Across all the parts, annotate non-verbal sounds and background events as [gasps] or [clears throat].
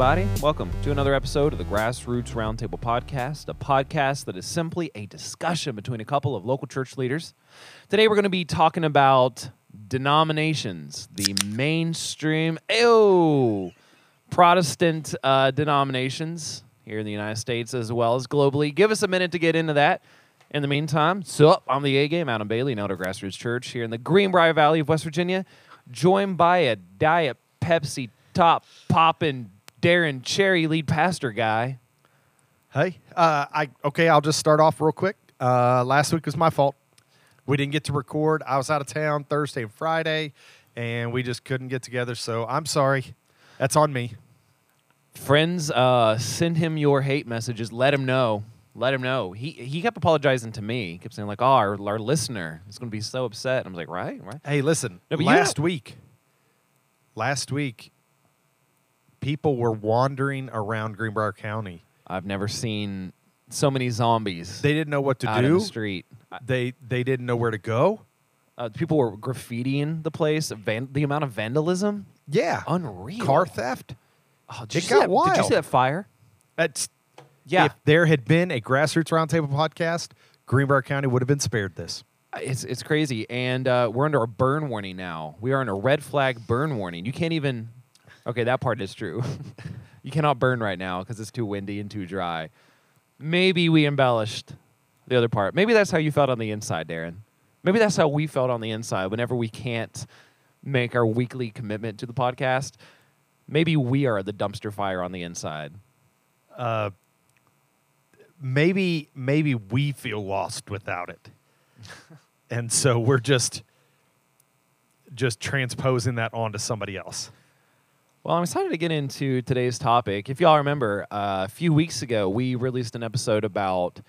Everybody. Welcome to another episode of the Grassroots Roundtable Podcast, a podcast that is simply a discussion between a couple of local church leaders. Today, we're going to be talking about denominations, the mainstream, ew, Protestant uh, denominations here in the United States as well as globally. Give us a minute to get into that. In the meantime, so I'm the A game, Adam Bailey, an elder grassroots church here in the Greenbrier Valley of West Virginia, joined by a Diet Pepsi top popping Darren Cherry lead pastor guy. Hey, uh, I okay. I'll just start off real quick. Uh, last week was my fault. We didn't get to record. I was out of town Thursday and Friday, and we just couldn't get together. So I'm sorry. That's on me. Friends, uh, send him your hate messages. Let him know. Let him know. He he kept apologizing to me. He kept saying like, "Oh, our, our listener is going to be so upset." I was like, "Right, right." Hey, listen. No, last week, last week, people were wandering around Greenbrier County. I've never seen so many zombies They didn't know what to out in do. the street. They they didn't know where to go. Uh, people were graffitiing the place. Van- the amount of vandalism, Yeah, unreal. car theft. Oh, did It got that- Did you see that fire? That's Yeah, If there had been a grassroots roundtable podcast, Greenbrier County would have been spared this. It's it's crazy, and uh, we're under a burn warning now. We are in a red flag burn warning. You can't even. Okay, that part is true. [laughs] you cannot burn right now because it's too windy and too dry. Maybe we embellished the other part. Maybe that's how you felt on the inside, Darren. Maybe that's how we felt on the inside whenever we can't make our weekly commitment to the podcast. Maybe we are the dumpster fire on the inside. Uh, maybe maybe we feel lost without it, [laughs] and so we're just just transposing that onto somebody else. Well, I'm excited to get into today's topic. If y'all remember, uh, a few weeks ago, we released an episode about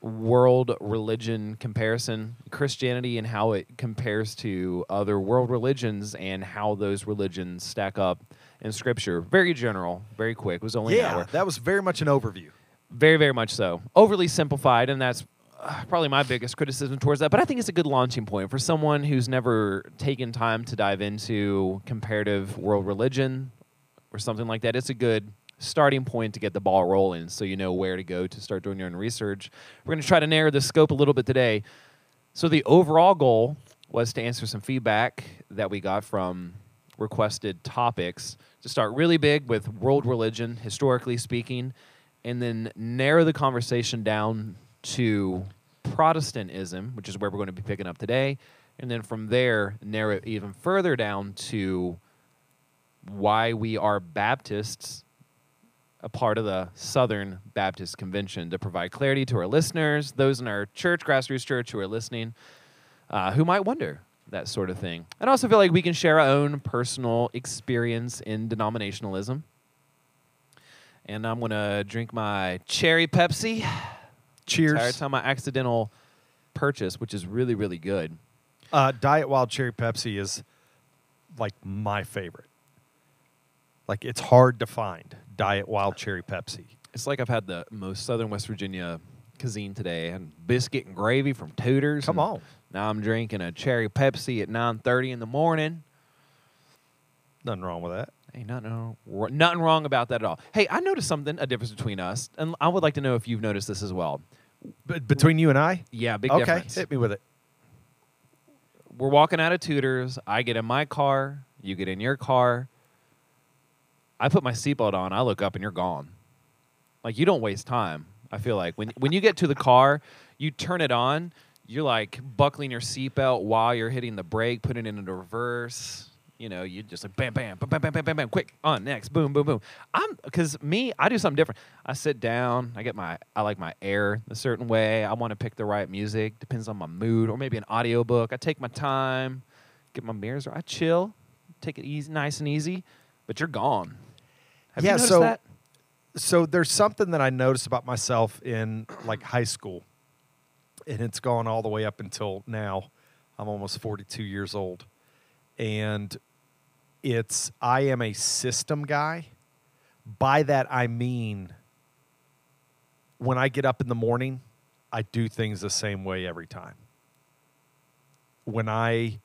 world religion comparison, Christianity, and how it compares to other world religions and how those religions stack up in Scripture. Very general, very quick. It was only an hour. that was very much an overview. Very, very much so. Overly simplified, and that's [sighs] probably my biggest criticism towards that. But I think it's a good launching point for someone who's never taken time to dive into comparative world religion or something like that. It's a good starting point to get the ball rolling so you know where to go to start doing your own research. We're going to try to narrow the scope a little bit today. So, the overall goal was to answer some feedback that we got from requested topics to start really big with world religion, historically speaking, and then narrow the conversation down to Protestantism, which is where we're going to be picking up today. And then from there, narrow even further down to why we are Baptists, a part of the Southern Baptist Convention, to provide clarity to our listeners, those in our church, grassroots church, who are listening, uh, who might wonder that sort of thing. And also feel like we can share our own personal experience in denominationalism. And I'm going to drink my cherry Pepsi. Cheers. Entire time my accidental purchase, which is really, really good. Uh, Diet Wild Cherry Pepsi is like my favorite. Like it's hard to find Diet Wild Cherry Pepsi. It's like I've had the most Southern West Virginia cuisine today. and biscuit and gravy from Tudors. Come and on. Now I'm drinking a cherry Pepsi at 9:30 in the morning. Nothing wrong with that. Ain't nothing, wrong- nothing wrong about that at all. Hey, I noticed something, a difference between us, and I would like to know if you've noticed this as well. But between you and I, Yeah, big okay, difference. hit me with it. We're walking out of Tudors. I get in my car. You get in your car. I put my seatbelt on. I look up and you're gone. Like you don't waste time. I feel like when when you get to the car, you turn it on. You're like buckling your seatbelt while you're hitting the brake, putting it into reverse. You know, you just like bam, bam, bam, bam, bam, bam, bam, bam, quick on next, boom, boom, boom. I'm because me, I do something different. I sit down. I get my, I like my air a certain way. I want to pick the right music. Depends on my mood, or maybe an audiobook. I take my time, get my mirrors. or I chill, take it easy, nice and easy. But you're gone. Have Yeah, you noticed so- that? so there's something that I noticed about myself in like high school, and it's gone all the way up until now. I'm almost 42 years old, and it's I am a system guy. By that I mean when I get up in the morning, I do things the same way every time. When I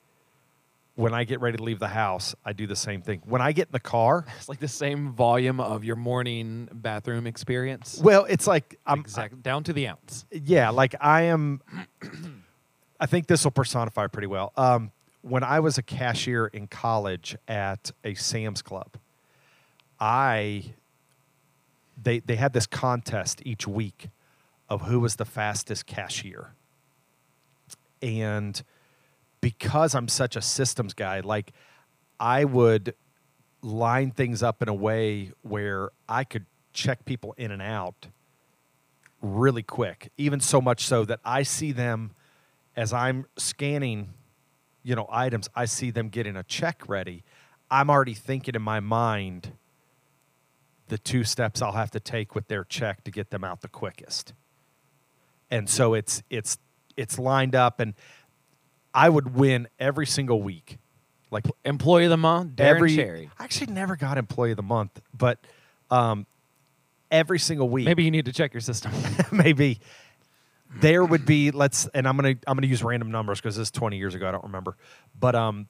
when I get ready to leave the house, I do the same thing. When I get in the car, [laughs] It's like the same volume of your morning bathroom experience. well, it's like I'm exact, down to the ounce. yeah, like I am. [clears throat] I think this will personify pretty well. Um, when I was a cashier in college at a Sam's Club, I they they had this contest each week of who was the fastest cashier, and because I'm such a systems guy, like I would line things up in a way where I could check people in and out really quick, even so much so that I see them as I'm scanning, you know, items, I see them getting a check ready. I'm already thinking in my mind the two steps I'll have to take with their check to get them out the quickest. And so it's it's it's lined up and I would win every single week. Like Employee of the month, Darren every Cherry. I actually never got employee of the month, but um, every single week Maybe you need to check your system. [laughs] maybe there would be let's and i'm gonna i'm gonna use random numbers because this is 20 years ago i don't remember. But um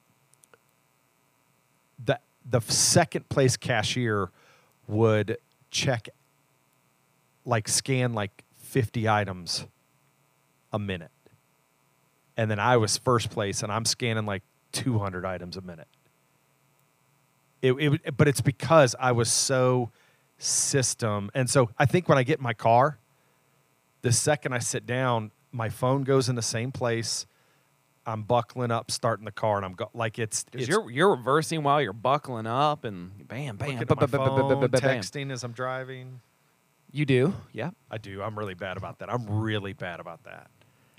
the the second place cashier would check like scan like 50 items a minute. And then i was first place and i'm scanning like 200 items a minute. It, it, but it's because i was so system and so i think when i get in my car the second I sit down, my phone goes in the same place. I'm buckling up, starting the car, and I'm go- like it's, it's you're you're reversing while you're buckling up and bam, bam, looking at ba- my ba- ba- ba- ba- phone, ba- bam. texting as I'm driving. You do, yeah. I do. I'm really bad about that. I'm really bad about that.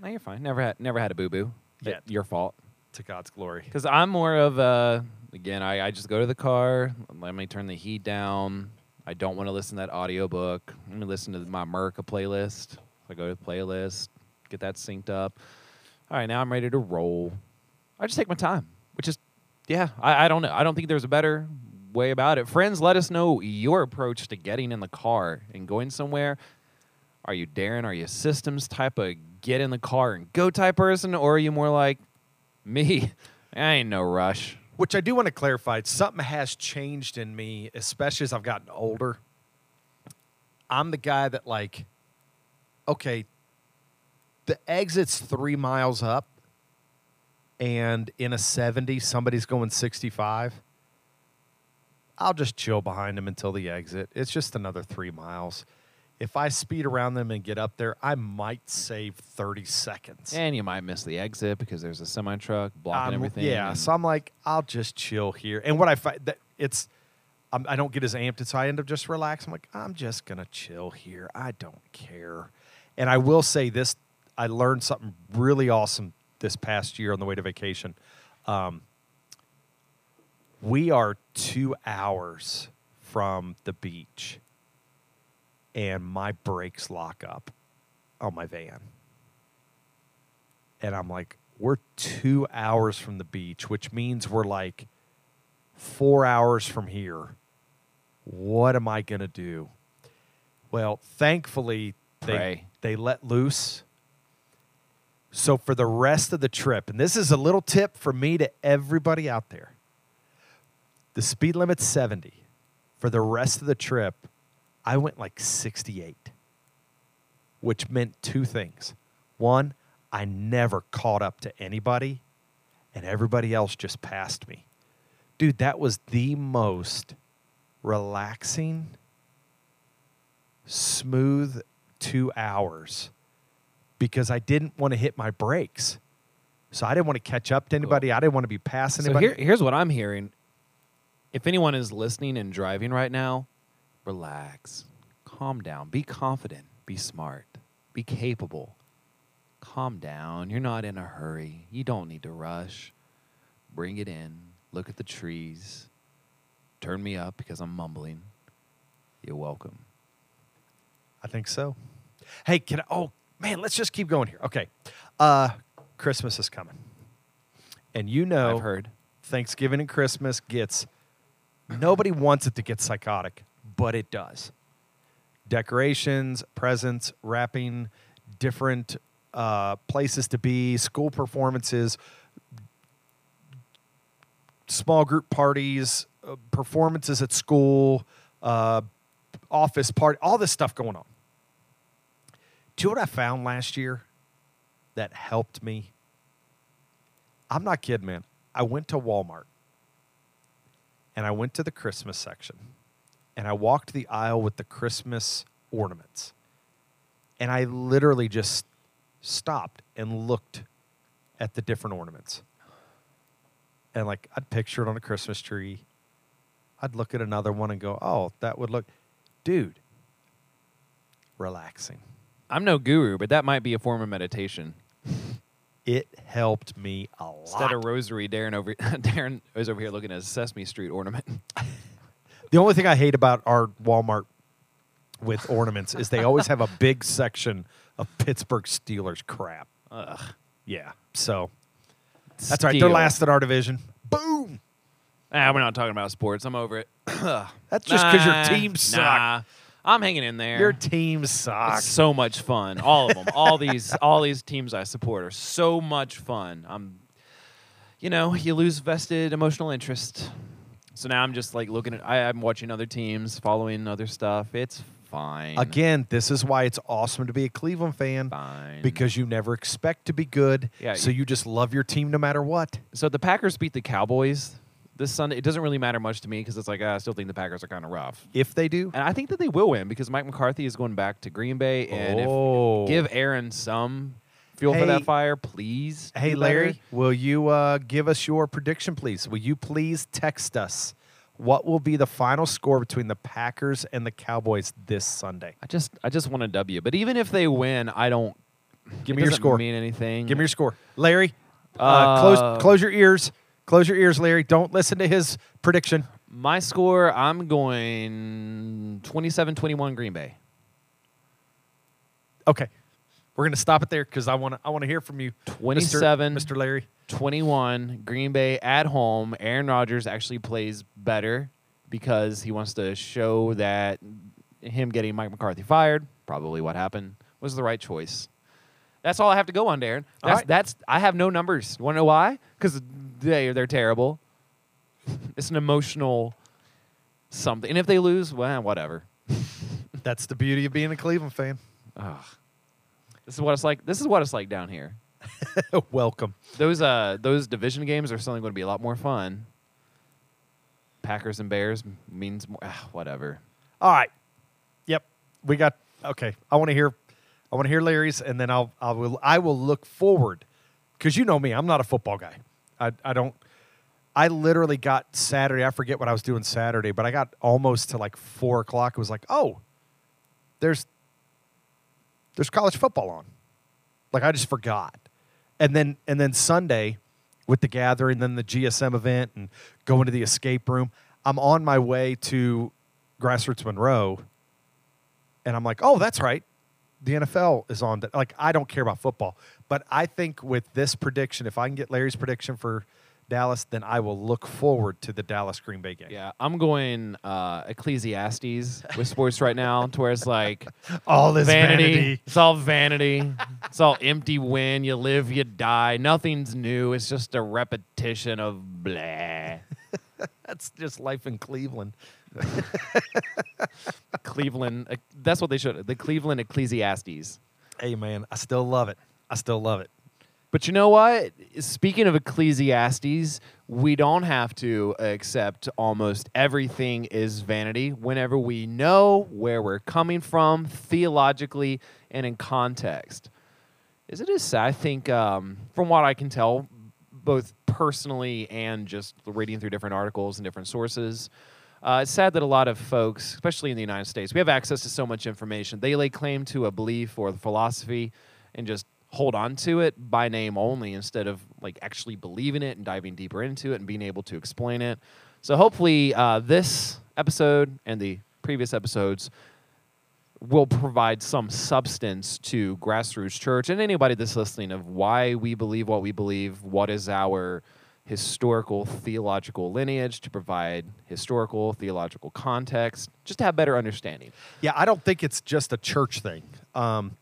No, you're fine. Never had never had a boo boo. Yet. Your fault. To God's glory. Because I'm more of a again. I, I just go to the car. Let me turn the heat down. I don't want to listen to that audiobook. Let me listen to my Merca playlist. I go to the playlist, get that synced up. All right, now I'm ready to roll. I just take my time, which is, yeah. I, I don't know. I don't think there's a better way about it. Friends, let us know your approach to getting in the car and going somewhere. Are you Darren? Are you systems type of get in the car and go type person, or are you more like me? [laughs] I ain't no rush. Which I do want to clarify. Something has changed in me, especially as I've gotten older. I'm the guy that like, okay, the exit's three miles up, and in a 70, somebody's going 65. I'll just chill behind them until the exit. It's just another three miles. If I speed around them and get up there, I might save 30 seconds. And you might miss the exit because there's a semi truck blocking Um, everything. Yeah, so I'm like, I'll just chill here. And what I find that it's, I'm, I don't get as amped, so I end up just relaxing. I'm like, I'm just gonna chill here. I don't care. And I will say this: I learned something really awesome this past year on the way to vacation. Um, we are two hours from the beach, and my brakes lock up on my van and I'm like, we're two hours from the beach, which means we're like four hours from here. What am I going to do? Well, thankfully, they, Pray. They let loose. So for the rest of the trip, and this is a little tip for me to everybody out there the speed limit's 70. For the rest of the trip, I went like 68 which meant two things. One, I never caught up to anybody, and everybody else just passed me. Dude, that was the most relaxing, smooth two hours because I didn't want to hit my brakes. So I didn't want to catch up to anybody. I didn't want to be passing So anybody. here, here's what I'm hearing. If anyone is listening and driving right now, relax, calm down, be confident, be smart, be capable. Calm down. You're not in a hurry. You don't need to rush. Bring it in. Look at the trees. Turn me up because I'm mumbling. You're welcome. I think so. Hey, can I, oh man, let's just keep going here. Okay. Uh Christmas is coming. And you know I've heard. Thanksgiving and Christmas gets nobody wants it to get psychotic, but it does. Decorations, presents, wrapping, different uh, places to be, school performances, small group parties, uh, performances at school, uh, office party, all this stuff going on. Do you know what I found last year that helped me? I'm not kidding, man. I went to Walmart and I went to the Christmas section and I walked the aisle with the Christmas ornaments. And I literally just stopped and looked at the different ornaments. And like I'd picture it on a Christmas tree. I'd look at another one and go, "Oh, that would look dude, relaxing." I'm no guru, but that might be a form of meditation. It helped me a lot. Instead of rosary, Darren over [laughs] Darren is over here looking at a Sesame Street ornament. [laughs] The only thing I hate about our Walmart with ornaments is they always have a [laughs] big section of Pittsburgh Steelers crap. Ugh. Yeah. So that's right. They're last in our division. Boom. Ah, we're not talking about sports. I'm over it. [clears throat] That's just because Nah, your team suck. Nah, I'm hanging in there. Your team It's sucks. so much fun. All of them. all these [laughs] all these teams I support are so much fun. I'm you know, you lose vested emotional interest. So now I'm just like looking at I, I'm watching other teams, following other stuff. It's fine. Again, this is why it's awesome to be a Cleveland fan fine. because you never expect to be good. Yeah, So you just love your team no matter what. so the Packers beat the Cowboys this Sunday. It doesn't really matter much to me because it's like ah, I still think the Packers are kind of rough. If they do, And I think that they will win because Mike McCarthy is going back to Green Bay and if Oh. give Aaron some fuel for Hey- that fire, please. Hey, do better. Larry, will you uh, give us your prediction, please? Will you please text us what will be the final score between the Packers and the Cowboys this Sunday? I just I just want a W. But even if they win, I don't Give me your score. Mean anything? Give me your score, Larry. Uh, Uh, close, close your ears. Close your ears, Larry. Don't listen to his prediction. my score. I'm going 27-21 Green Bay. Okay, we're gonna stop it there because I want to. I want to hear from you, 27 Mr. Larry. 21 Green Bay at home. Aaron Rodgers actually plays better because he wants to show that him getting Mike McCarthy fired, probably what happened, was the right choice. That's all I have to go on, Darren. That's, right. that's I have no numbers. You Want to know why? Because they they're terrible. [laughs] it's an emotional something, and if they lose, well, whatever. [laughs] That's the beauty of being a Cleveland fan. Ugh. This is what it's like. This is what it's like down here. [laughs] Welcome. Those uh those division games are suddenly going to be a lot more fun. Packers and Bears means more, ah, whatever. All right. Yep. We got okay. I want to hear I want to hear Larry's and then I'll I will I will look forward because you know me, I'm not a football guy. I I don't I literally got Saturday, I forget what I was doing Saturday, but I got almost to like four o'clock. It was like, oh, there's there's college football on. Like I just forgot. And then and then Sunday with the gathering, then the GSM event and going to the escape room, I'm on my way to Grassroots Monroe and I'm like, "Oh, that's right. The NFL is on." Like I don't care about football, but I think with this prediction, if I can get Larry's prediction for Dallas, then I will look forward to the Dallas Green Bay game. Yeah, I'm going uh, Ecclesiastes with sports right now, to where it's like [laughs] All this vanity. vanity. It's all vanity. it's all empty win. You live, you die. Nothing's new. It's just a repetition of blah. [laughs] That's just life in Cleveland. [laughs] Cleveland. uh, That's what they should. The Cleveland Ecclesiastes. Hey man, I still love it. I still love it. But you know what? Speaking of Ecclesiastes, we don't have to accept almost everything is vanity whenever we know where we're coming from theologically and in context. Is it as I think, um, from what I can tell, both personally and just reading through different articles and different sources, uh, it's sad that a lot of folks, especially in the United States, we have access to so much information. They lay claim to a belief or the philosophy and just hold on to it by name only instead of like actually believing it and diving deeper into it and being able to explain it. So hopefully, uh, this episode and the previous episodes will provide some substance to grassroots church and anybody that's listening of why we believe what we believe, what is our historical theological lineage to provide historical theological context, just to have better understanding. Yeah, I don't think it's just a church thing. Um,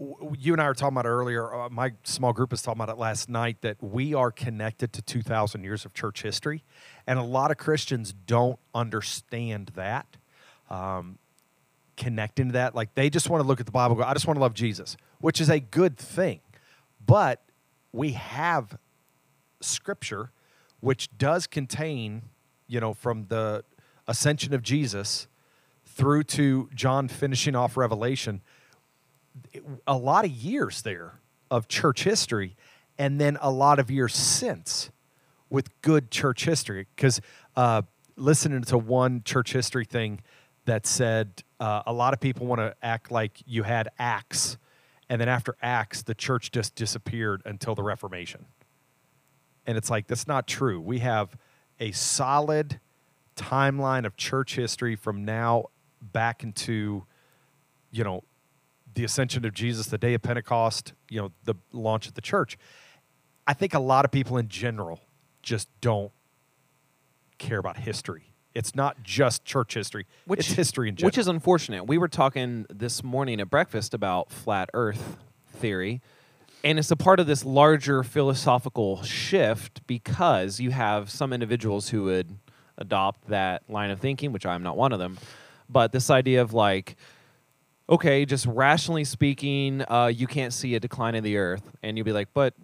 w- you and I were talking about earlier. Uh, my small group was talking about it last night that we are connected to 2,000 years of church history, and a lot of Christians don't understand that. Um, connecting to that, like they just want to look at the Bible. Go, I just want to love Jesus, which is a good thing, but we have Scripture, which does contain, you know, from the ascension of Jesus through to John finishing off Revelation a lot of years there of church history and then a lot of years since with good church history. Because uh, listening to one church history thing that said uh, a lot of people want to act like you had acts and then after acts the church just disappeared until the reformation and it's like that's not true we have a solid timeline of church history from now back into you know the ascension of Jesus, the day of Pentecost, you know, the launch of the church. I think a lot of people in general just don't care about history. It's not just church history; Which- it's history in general. Which is unfortunate. We were talking this morning at breakfast about flat Earth theory, and it's a part of this larger philosophical shift because you have some individuals who would adopt that line of thinking, which I'm not one of them. But this idea of like, okay, just rationally speaking, uh, you can't see a decline in the Earth, and you'll be like, but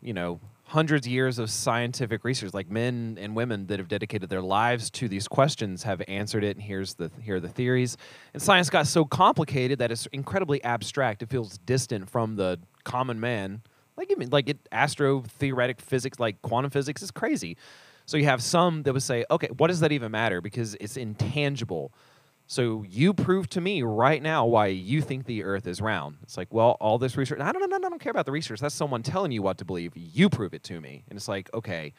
you know, hundreds of years of scientific research, like men and women that have dedicated their lives to these questions, have answered it. And here's the here are the theories. And science got so complicated that it's incredibly abstract. It feels distant from the common man. Like I mean, like it, astro theoretic physics, like quantum physics, is crazy. So you have some that would say, okay, what does that even matter? Because it's intangible. So you prove to me right now why you think the Earth is round. It's like, well, all this research. I don't, I don't, I don't care about the research. That's someone telling you what to believe. You prove it to me. And it's like, okay,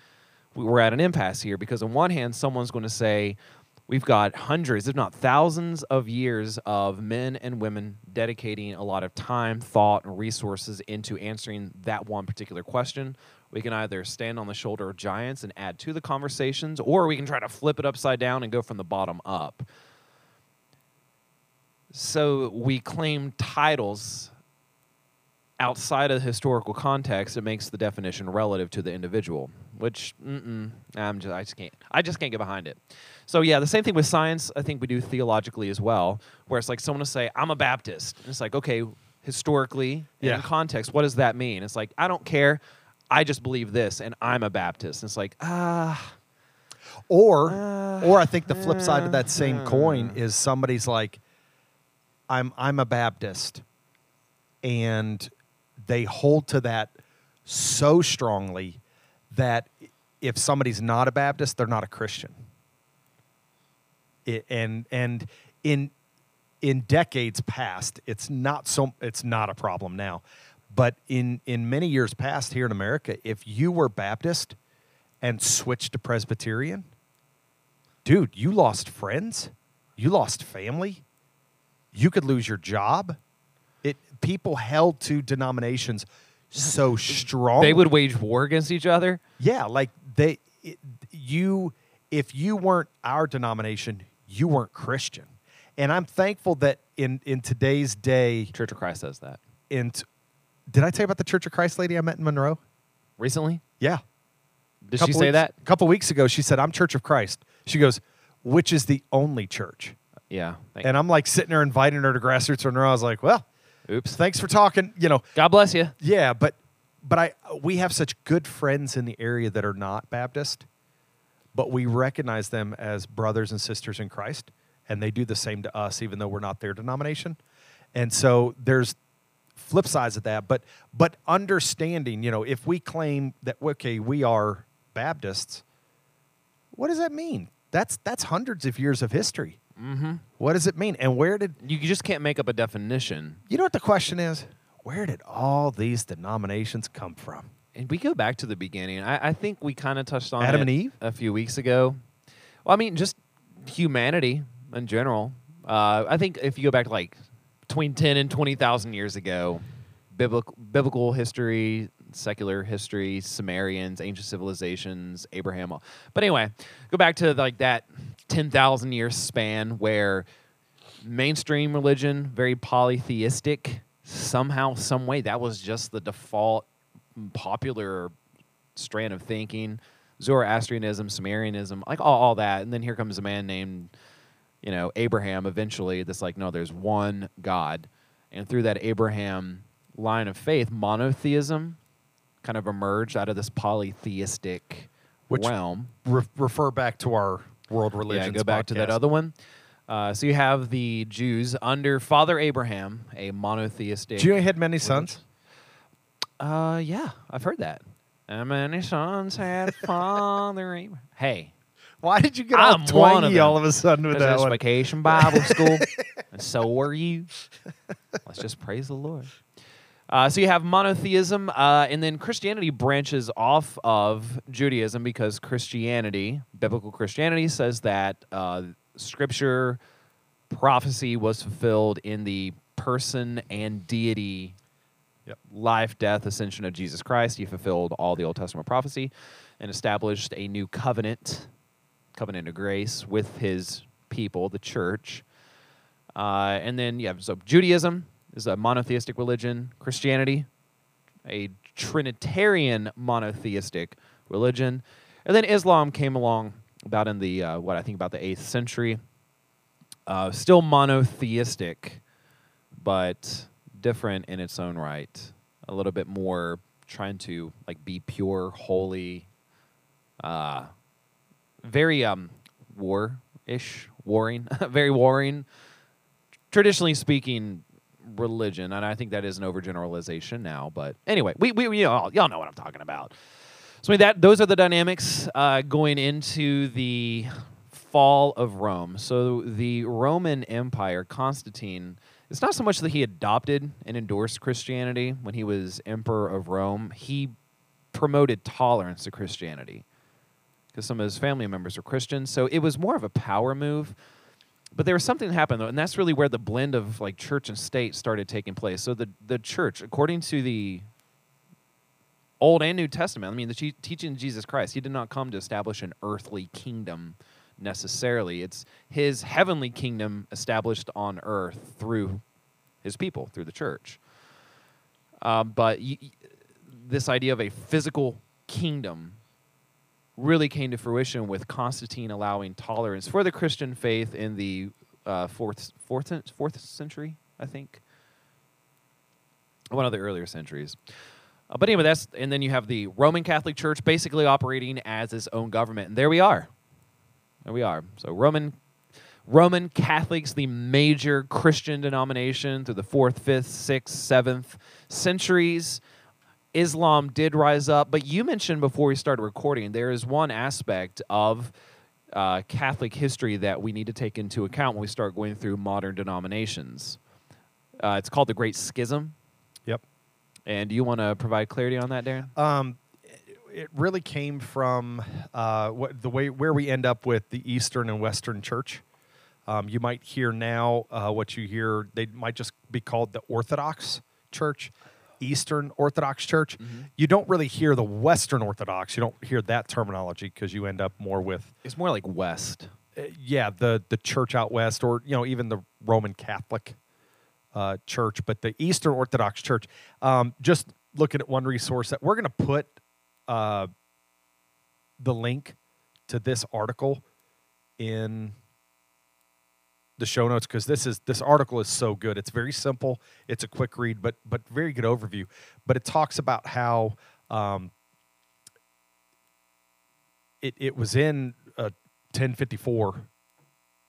we- we're at an impasse here because on one hand, someone's going to say, we've got hundreds, if not thousands, of years of men and women dedicating a lot of time, thought, and resources into answering that one particular question. We can either stand on the shoulder of giants and add to the conversations, or we can try to flip it upside down and go from the bottom up. So we claim titles outside of the historical context. It makes the definition relative to the individual, which mm-mm, I'm just I just can't I just can't get behind it. So yeah, the same thing with science. I think we do theologically as well, where it's like someone to say I'm a Baptist. And it's like okay, historically Yeah. in context, what does that mean? It's like I don't care. I just believe this, and I'm a Baptist. And it's like ah. or Uh, or I think the flip side of that same coin is somebody's like I'm I'm a Baptist and they hold to that so strongly that if somebody's not a Baptist, they're not a Christian. It, and and in in decades past, it's not so it's not a problem now. But in in many years past here in America, if you were Baptist and switched to Presbyterian, dude, you lost friends, you lost family, you could lose your job. It people held to denominations so strong. They would wage war against each other. yeah, like they it, you if you weren't our denomination, you weren't Christian. And I'm thankful that in in today's day, Church of Christ says that in t- did I tell you about the Church of Christ lady I met in Monroe? recently. Yeah. Did she say weeks- that? A couple weeks ago, she said, I'm Church of Christ. She goes, which is the only church. Yeah. And I'm like sitting there inviting her to grassroots Monroe. I was like, well, Oops. thanks for talking. You know, God bless you. yeah, but but I we have such good friends in the area that are not Baptist, but we recognize them as brothers and sisters in Christ, and they do the same to us, even though we're not their denomination. And so there's flip sides of that, but but understanding, you know, if we claim that okay, we are Baptists, what does that mean? That's that's hundreds of years of history. Mm-hmm. What does it mean? And where did You just can't make up a definition. you know what the question is? Where did all these denominations come from? And we go back to the beginning. I, I think we kind of touched on Adam and Eve? a few weeks ago. Well, I mean, just humanity in general. Uh, I think if you go back to like between ten and twenty thousand years ago, biblical biblical history, secular history, Sumerians, ancient civilizations, Abraham. But anyway, go back to like that ten thousand year span where mainstream religion very polytheistic somehow, some way, that was just the default popular strand of thinking. Zoroastrianism, Sumerianism, like all, all that. And then here comes a man named, you know, Abraham eventually that's like, no, there's one God. And through that Abraham line of faith, monotheism kind of emerged out of this polytheistic Which realm. Re- refer back to our world religions. Yeah, go back to that other one. Uh, so you have the Jews under Father Abraham, a monotheistic. Do you know had many sons? Uh, yeah, I've heard that. And many sons had [laughs] Father Abraham. Hey, Why did you get all I'm one of twangy them. all of a sudden with this that is one? Vacation Bible School, [laughs] and so were you. Let's just praise the Lord. Uh, so you have monotheism, uh, and then Christianity branches off of Judaism because Christianity, biblical Christianity, says that uh, Scripture prophecy was fulfilled in the person and deity Yep. life, death, ascension of Jesus Christ. He fulfilled all the Old Testament prophecy and established a new covenant, covenant of grace with his people, the church. Uh, and then, yeah, so Judaism is a monotheistic religion, Christianity, a Trinitarian monotheistic religion. And then Islam came along about in the, uh, what I think about the 8th century. Uh, still monotheistic, but different in its own right. A little bit more trying to like be pure, holy, uh, very um war-ish, warring, [laughs] very warring. Traditionally speaking, religion, and I think that is an overgeneralization now. But anyway, we we you know, y'all know what I'm talking about. So I mean, that those are the dynamics uh, going into the fall of Rome. So the Roman Empire, Constantine, it's not so much that he adopted and endorsed Christianity when he was emperor of Rome. He promoted tolerance to Christianity because some of his family members were Christians. So it was more of a power move. But there was something that happened though, and that's really where the blend of like church and state started taking place. So the the church, according to the Old and New Testament, I mean the teaching of Jesus Christ, he did not come to establish an earthly kingdom necessarily. It's his heavenly kingdom established on earth through his people, through the church. Um, but y- this idea of a physical kingdom really came to fruition with Constantine allowing tolerance for the Christian faith in the uh, fourth, fourth, fourth century, I think. One of the earlier centuries. Uh, but anyway, that's and then you have the Roman Catholic Church basically operating as its own government, and there we are. There we are. So Roman Roman Catholics, the major Christian denomination through the fourth, fifth, sixth, seventh centuries. Islam did rise up, but you mentioned before we started recording, there is one aspect of uh, Catholic history that we need to take into account when we start going through modern denominations. Uh, it's called the Great Schism. Yep. And do you want to provide clarity on that, Darren? Um, it- really came from uh, what the way where we end up with the Eastern and Western Church. Um, you might hear now uh, what you hear. They might just be called the Orthodox Church, Eastern Orthodox Church. You don't really hear the Western Orthodox. You don't hear that terminology because you end up more with It's more like West. uh, yeah the the church out west or you know even the roman catholic uh, church but the eastern orthodox church um, just looking at one resource that we're going to put uh, the link to this article in the show notes because this is this article is so good. It's very simple. It's a quick read but but very good overview. But it talks about how um, it, it was in uh, 1054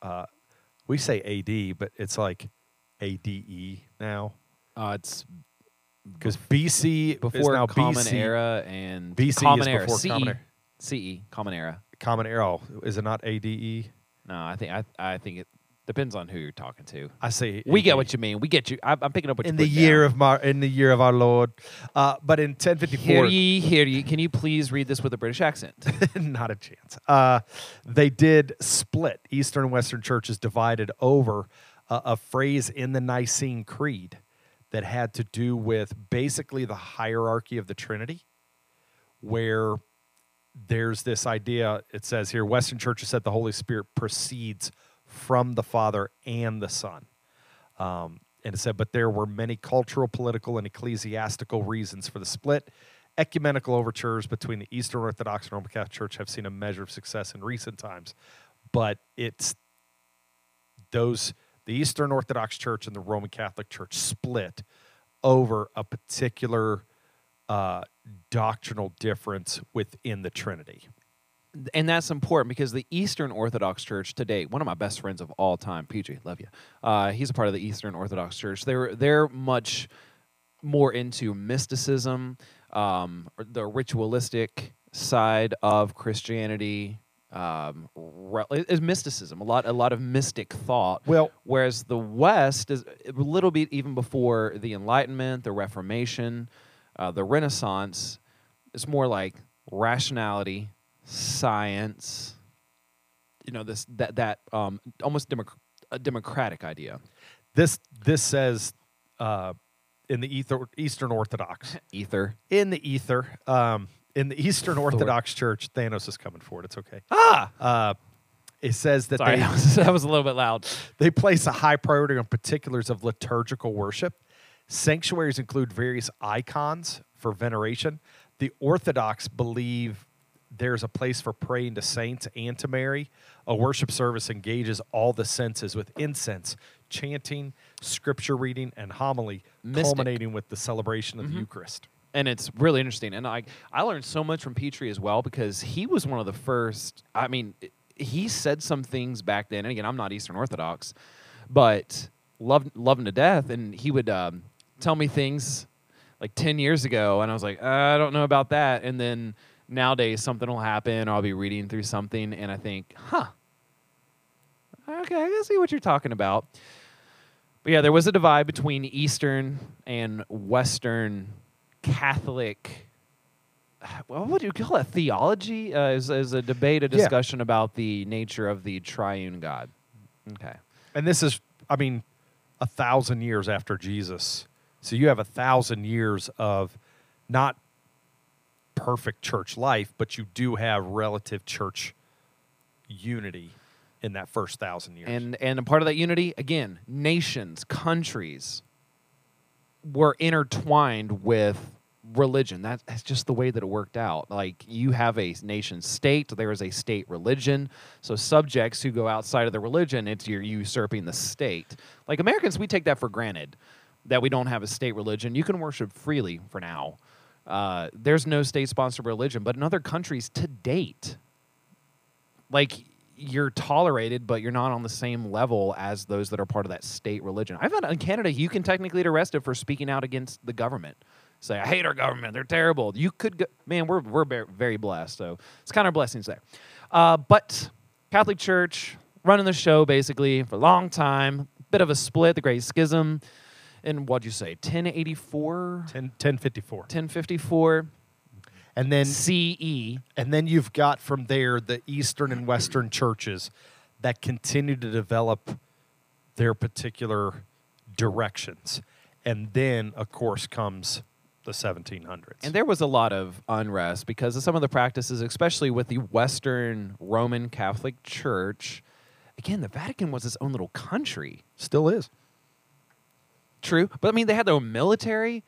uh, we say AD but it's like ADE now. Uh, it's because BC before now Common BC, Era and BC is Common Era. before CE, Common Era. CE, Common Era. Common Era. Oh, is it not ADE No, I think I, I think it depends on who you're talking to. I see. We get what you mean. We get you. I'm, I'm picking up what in the year of my in the year of our Lord uh, but in 1054 Hear ye, hear ye. Can you please read this with a British accent? [laughs] not a chance. Uh, they did split. Eastern and Western churches divided over a, a phrase in the Nicene Creed that had to do with basically the hierarchy of the Trinity, where there's this idea. It says here Western churches said the Holy Spirit proceeds from the Father and the Son. Um, and it said, but there were many cultural, political, and ecclesiastical reasons for the split. Ecumenical overtures between the Eastern Orthodox and Roman Catholic Church have seen a measure of success in recent times, but it's those the Eastern Orthodox Church and the Roman Catholic Church split over a particular uh, doctrinal difference within the Trinity. And that's important because the Eastern Orthodox Church today, one of my best friends of all time, PJ, love you. Uh, he's a part of the Eastern Orthodox Church. They're they're much more into mysticism, um, the ritualistic side of Christianity. Um, re- is mysticism a lot a lot of mystic thought. Well- whereas the West is a little bit even before the Enlightenment, the Reformation, uh, the Renaissance. It's more like rationality, science. You know this that that um, almost democ- a democratic idea. This this says uh, in the ether, Eastern Orthodox [laughs] Ether. in the ether um, in the Eastern Orthodox Church. Thanos is coming for it. It's okay. Ah, Uh, it says that sorry, they [laughs] that was, that was a little bit loud. They place a high priority on particulars of liturgical worship. Sanctuaries include various icons for veneration. The Orthodox believe there's a place for praying to saints and to Mary. A worship service engages all the senses with incense, chanting, scripture reading, and homily, Mystic. culminating with the celebration of the Eucharist. and it's really interesting. And I I learned so much from Petrie as well because he was one of the first. I mean, he said some things back then. And again, I'm not Eastern Orthodox, but loved loved him to death. And he would um, tell me things like ten years ago, and I was like, uh, I don't know about that. And then nowadays, something will happen, or I'll be reading through something, and I think, huh. Okay, I can see what you're talking about. But yeah, there was a divide between Eastern and Western Catholic. [sighs] What would you call it? Theology uh, is, is a debate, a Yeah. discussion about the nature of the triune God. Okay. And this is, I mean, a thousand years after Jesus. So you have a thousand years of not perfect church life, but you do have relative church unity in that first thousand years. And and a part of that unity, again, nations, countries were intertwined with religion. That- That's just the way that it worked out. Like you have a nation state, there is a state religion. So subjects who go outside of the religion, it's you're usurping the state. Like Americans, we take that for granted that we don't have a state religion. You can worship freely for now. Uh, there's no state-sponsored religion, but in other countries to date, like you're tolerated, but you're not on the same level as those that are part of that state religion. I found in Canada you can technically get arrested for speaking out against the government. Say, I hate our government; they're terrible. You could, go, man, we're we're very blessed. So it's kind of blessings there. Uh, but Catholic Church running the show basically for a long time. Bit of a split, the Great Schism, in what'd you say, 1084, 10, 1054. 1054 And then CE. and then you've got from there the Eastern and Western churches that continue to develop their particular directions. And then, of course, comes the 1700s. And there was a lot of unrest because of some of the practices, especially with the Western Roman Catholic Church. Again, the Vatican was its own little country. still is. True. But I mean, they had their own military.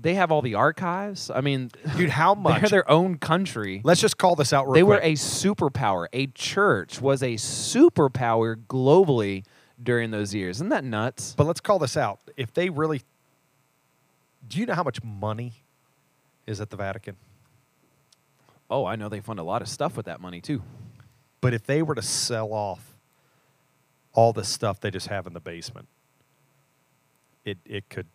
They have all the archives. I mean, [laughs] Dude, how [laughs] much? they're their own country. Let's just call this out real They were a superpower. A church was a superpower globally during those years. Isn't that nuts? but let's call this out. If they really. Do you know how much money is at the Vatican? Oh, I know they fund a lot of stuff with that money too. But if they were to sell off all the stuff they just have in the basement, it, it could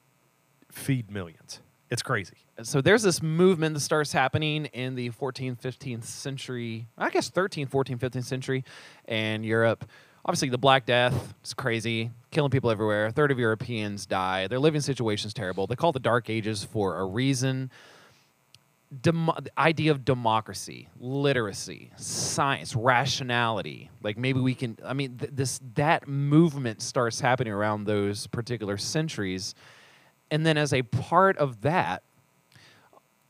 feed millions. It's crazy. so there's this movement that starts happening in the 14th 15th century i guess 13th 14th 15th century in europe. Obviously the black death is crazy killing people everywhere. A third of europeans die. Their living situation's terrible. They call it the dark ages for a reason Demo- the idea of democracy literacy science rationality like maybe we can i mean th- this that movement starts happening around those particular centuries and then as a part of that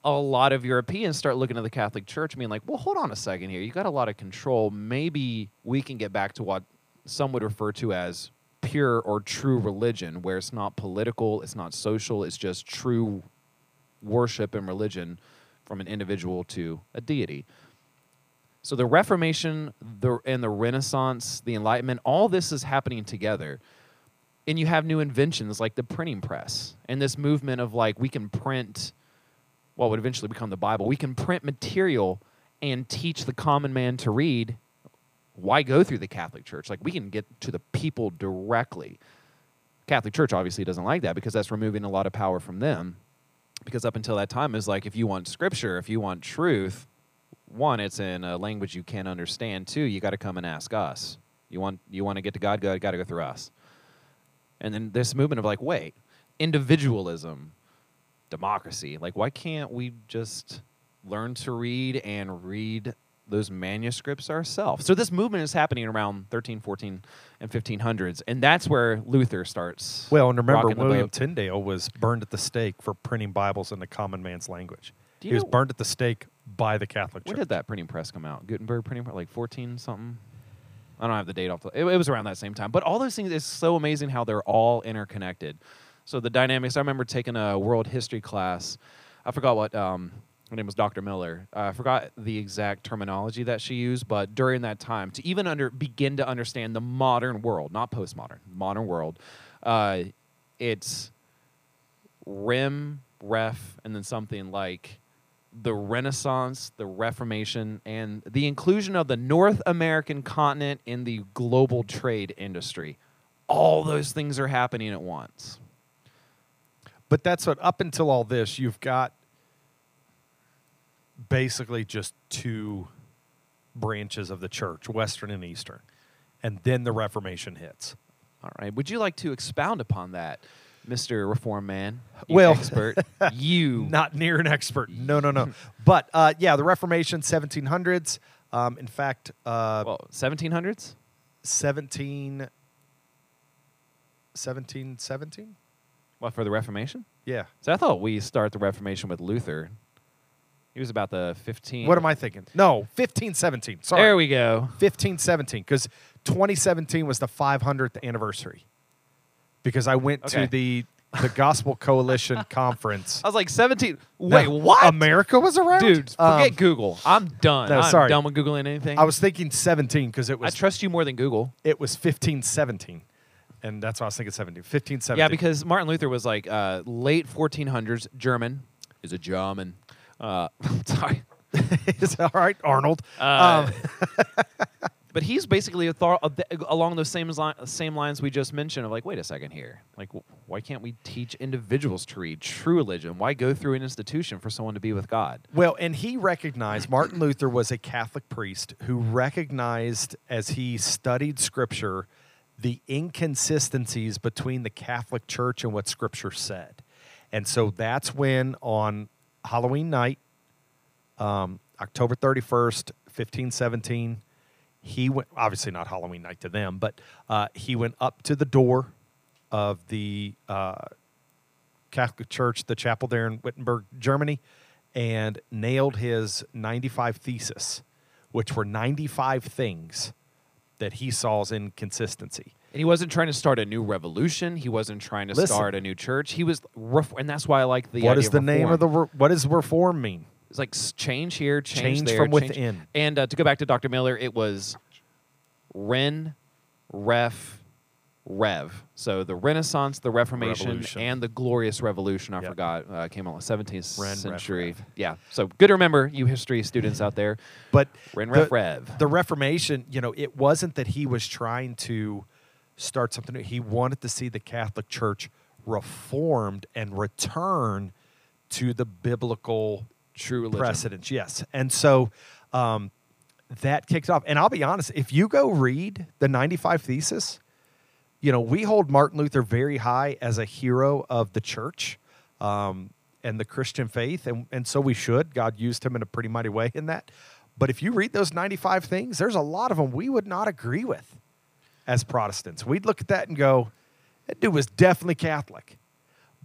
a lot of Europeans start looking at the Catholic Church being like, well, hold on a second here. You got a lot of control. Maybe we can get back to what some would refer to as pure or true religion, where it's not political, it's not social, it's just true worship and religion from an individual to a deity. So the Reformation the, and the Renaissance, the Enlightenment, all this is happening together. And you have new inventions like the printing press and this movement of like we can print what would eventually become the Bible. We can print material and teach the common man to read. Why go through the Catholic Church? Like we can get to the people directly. Catholic Church obviously doesn't like that because that's removing a lot of power from them. Because up until that time is like if you want scripture, if you want truth, one, it's in a language you can't understand. Two, you got to come and ask us. You want you want to get to God, God got to go through us. And then this movement of like, wait, individualism, democracy. Like, why can't we just learn to read and read those manuscripts ourselves? So this movement is happening around 13, 14, and 1500s, and that's where Luther starts. Well, and remember, William. Tyndale was burned at the stake for printing Bibles in the common man's language. He you was burned at the stake by the Catholic Church. When did that printing press come out? Gutenberg printing press, like 14 something? I don't have the date off the. It, it was around that same time. But all those things is so amazing how they're all interconnected. So the dynamics. I remember taking a world history class. I forgot what. Um, her name was Dr. Miller. Uh, I forgot the exact terminology that she used, but during that time, to even under begin to understand the modern world, not postmodern, modern world, uh, it's rim, ref, and then something like the Renaissance, the Reformation, and the inclusion of the North American continent in the global trade industry. All those things are happening at once. But that's what, up until all this, you've got basically just two branches of the church, Western and Eastern. And then the Reformation hits. All right. Would you like to expound upon that, Mr. Reform Man? You Well- expert. [laughs] you. Not near an expert. [laughs] No, no, no. but uh, yeah, the Reformation, 1700s. Um, in fact, uh, well, 1700s? 17, 17, 17? What, for the Reformation? Yeah. So I thought we start the Reformation with Luther. He was about the 15. What am I thinking? No, 15, 17. Sorry. There we go. 15, 17. Because 2017 was the 500th anniversary. Because I went Okay. to the the Gospel Coalition [laughs] conference. I was like 17. No, Wait, what? America was around? Dude, forget Um, Google. I'm done. no, I'm sorry. done with Googling anything. I was thinking 17 because it was. I trust you more than Google. it was 15, 17. And that's why I was thinking 17. 15, 17. Yeah, because Martin Luther was like uh, late 1400s, German. Is a German. Uh, [laughs] sorry. [laughs] it's all right, Arnold. Uh, um, [laughs] But he's basically a thought along those same li- same lines we just mentioned of like, wait a second here, like, wh- why can't we teach individuals to read true religion? Why go through an institution for someone to be with God? Well, and he recognized Martin Luther was a Catholic priest who recognized as he studied scripture the inconsistencies between the Catholic Church and what scripture said. And so that's when on Halloween night, um, October 31st, 1517, he went, obviously not Halloween night to them, but uh, he went up to the door of the uh, Catholic Church, the chapel there in Wittenberg, Germany, and nailed his 95 thesis, which were 95 things that he saw as inconsistency. And he wasn't trying to start a new revolution. He wasn't trying to Listen. start a new church. He was, ref- and that's why I like the. what idea is the name of the re- what does reform mean? It's like s- change here, change, Change there, from change- within. And uh, to go back to Dr. Miller, it was Ren, Ref, Rev. So the Renaissance, the Reformation, Revolution. and the Glorious Revolution. I Yep. forgot uh, came on the 17th Ren, Ref, century. Rev. Yeah. So good to remember, you history students out there. But Ren, the, Ref, Rev. the Reformation, you know, it wasn't that he was trying to start something new. He wanted to see the Catholic Church reformed and return to the biblical True religion. precedents. Yes, and so um, that kicked off. And I'll be honest, if you go read the 95 Thesis, you know, we hold Martin Luther very high as a hero of the church um, and the Christian faith, and, and so we should. God used him in a pretty mighty way in that. But if you read those 95 things, there's a lot of them we would not agree with as Protestants. We'd look at that and go, that dude was definitely Catholic.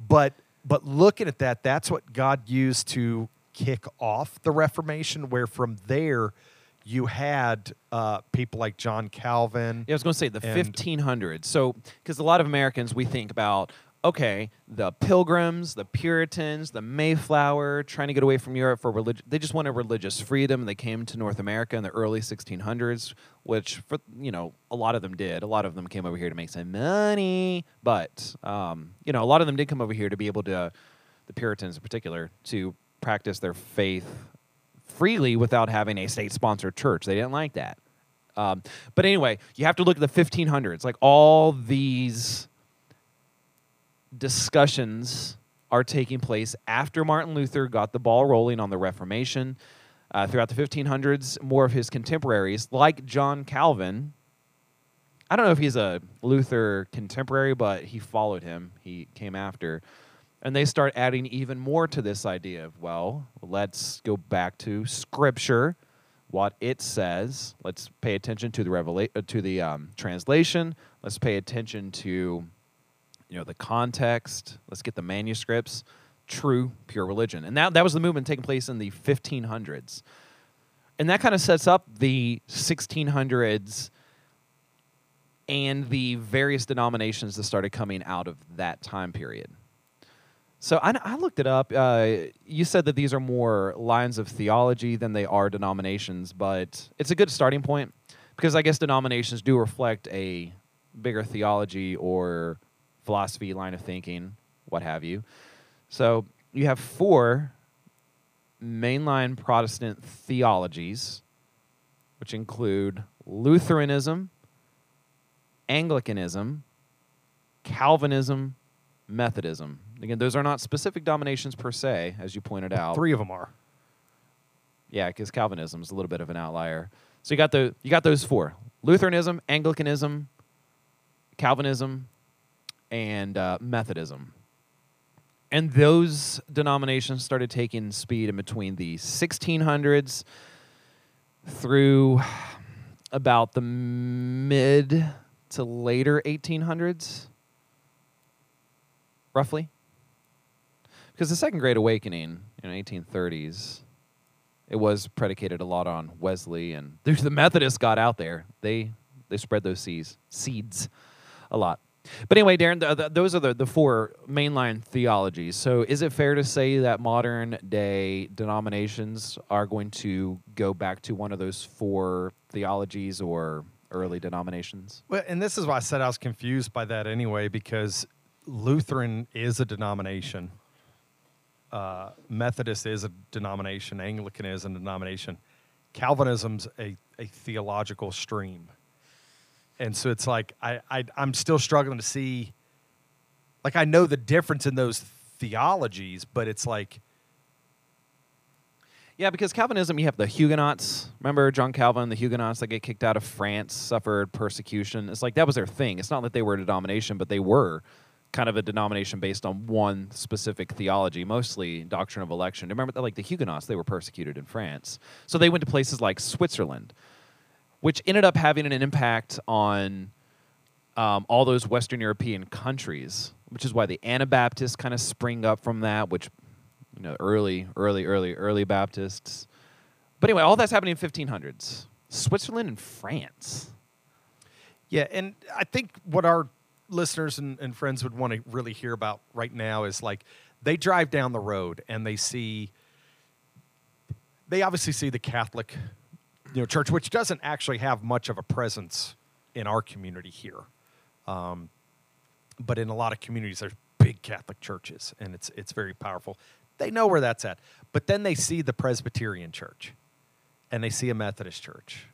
But but looking at that, that's what God used to kick off the Reformation, where from there you had uh, people like John Calvin. Yeah, I was going to say the And- 1500s. So, because a lot of Americans, we think about, okay, the Pilgrims, the Puritans, the Mayflower, trying to get away from Europe for religion. They just wanted religious freedom. They came to North America in the early 1600s, which, for you know, a lot of them did. A lot of them came over here to make some money, but um, you know, a lot of them did come over here to be able to, the Puritans in particular, to practice their faith freely without having a state-sponsored church. They didn't like that. Um, but anyway, you have to look at the 1500s. Like all these discussions are taking place after Martin Luther got the ball rolling on the Reformation. Uh, throughout the 1500s, more of his contemporaries, like John Calvin, I don't know if he's a Luther contemporary, but he followed him. He came after. And they start adding even more to this idea of, well, let's go back to Scripture, what it says. Let's pay attention to the revela- uh, to the um, translation. Let's pay attention to, you know, the context. Let's get the manuscripts. True, pure religion. And that, that was the movement taking place in the 1500s. And that kind of sets up the 1600s and the various denominations that started coming out of that time period. So I, I looked it up. Uh, you said that these are more lines of theology than they are denominations, but it's a good starting point because I guess denominations do reflect a bigger theology or philosophy line of thinking, what have you. So you have four mainline Protestant theologies, which include Lutheranism, Anglicanism, Calvinism, Methodism. Again, those are not specific dominations per se, as you pointed out. Three of them are. Yeah, because Calvinism is a little bit of an outlier. So you got the you got those four: Lutheranism, Anglicanism, Calvinism, and uh, Methodism. And those denominations started taking speed in between the 1600s through about the mid to later 1800s, roughly. Because the Second Great Awakening in the 1830s, it was predicated a lot on Wesley, and [laughs] the Methodists got out there. They they spread those seeds seeds a lot. But anyway, Darren, th th those are the, the four mainline theologies. So is it fair to say that modern day denominations are going to go back to one of those four theologies or early denominations? Well, and this is why I said I was confused by that anyway, because Lutheran is a denomination, uh, Methodist is a denomination, Anglican is a denomination, Calvinism's a, a theological stream. And so it's like I, I I'm still struggling to see like I know the difference in those theologies, but it's like Yeah, because Calvinism, you have the Huguenots. Remember John Calvin, the Huguenots that get kicked out of France, suffered persecution. It's like that was their thing. It's not that they were a denomination, but they were kind of a denomination based on one specific theology, mostly doctrine of election. Remember that, like the Huguenots, they were persecuted in France, so they went to places like Switzerland, which ended up having an impact on um, all those Western European countries, which is why the Anabaptists kind of spring up from that, which you know, early, early, early, early Baptists. But anyway, all that's happening in 1500s. Switzerland and France. Yeah, and I think what our listeners and, and friends would want to really hear about right now is like they drive down the road and they see they obviously see the Catholic you know church, which doesn't actually have much of a presence in our community here. Um, but in a lot of communities there's big Catholic churches and it's it's very powerful. They know where that's at. But then they see the Presbyterian church and they see a Methodist church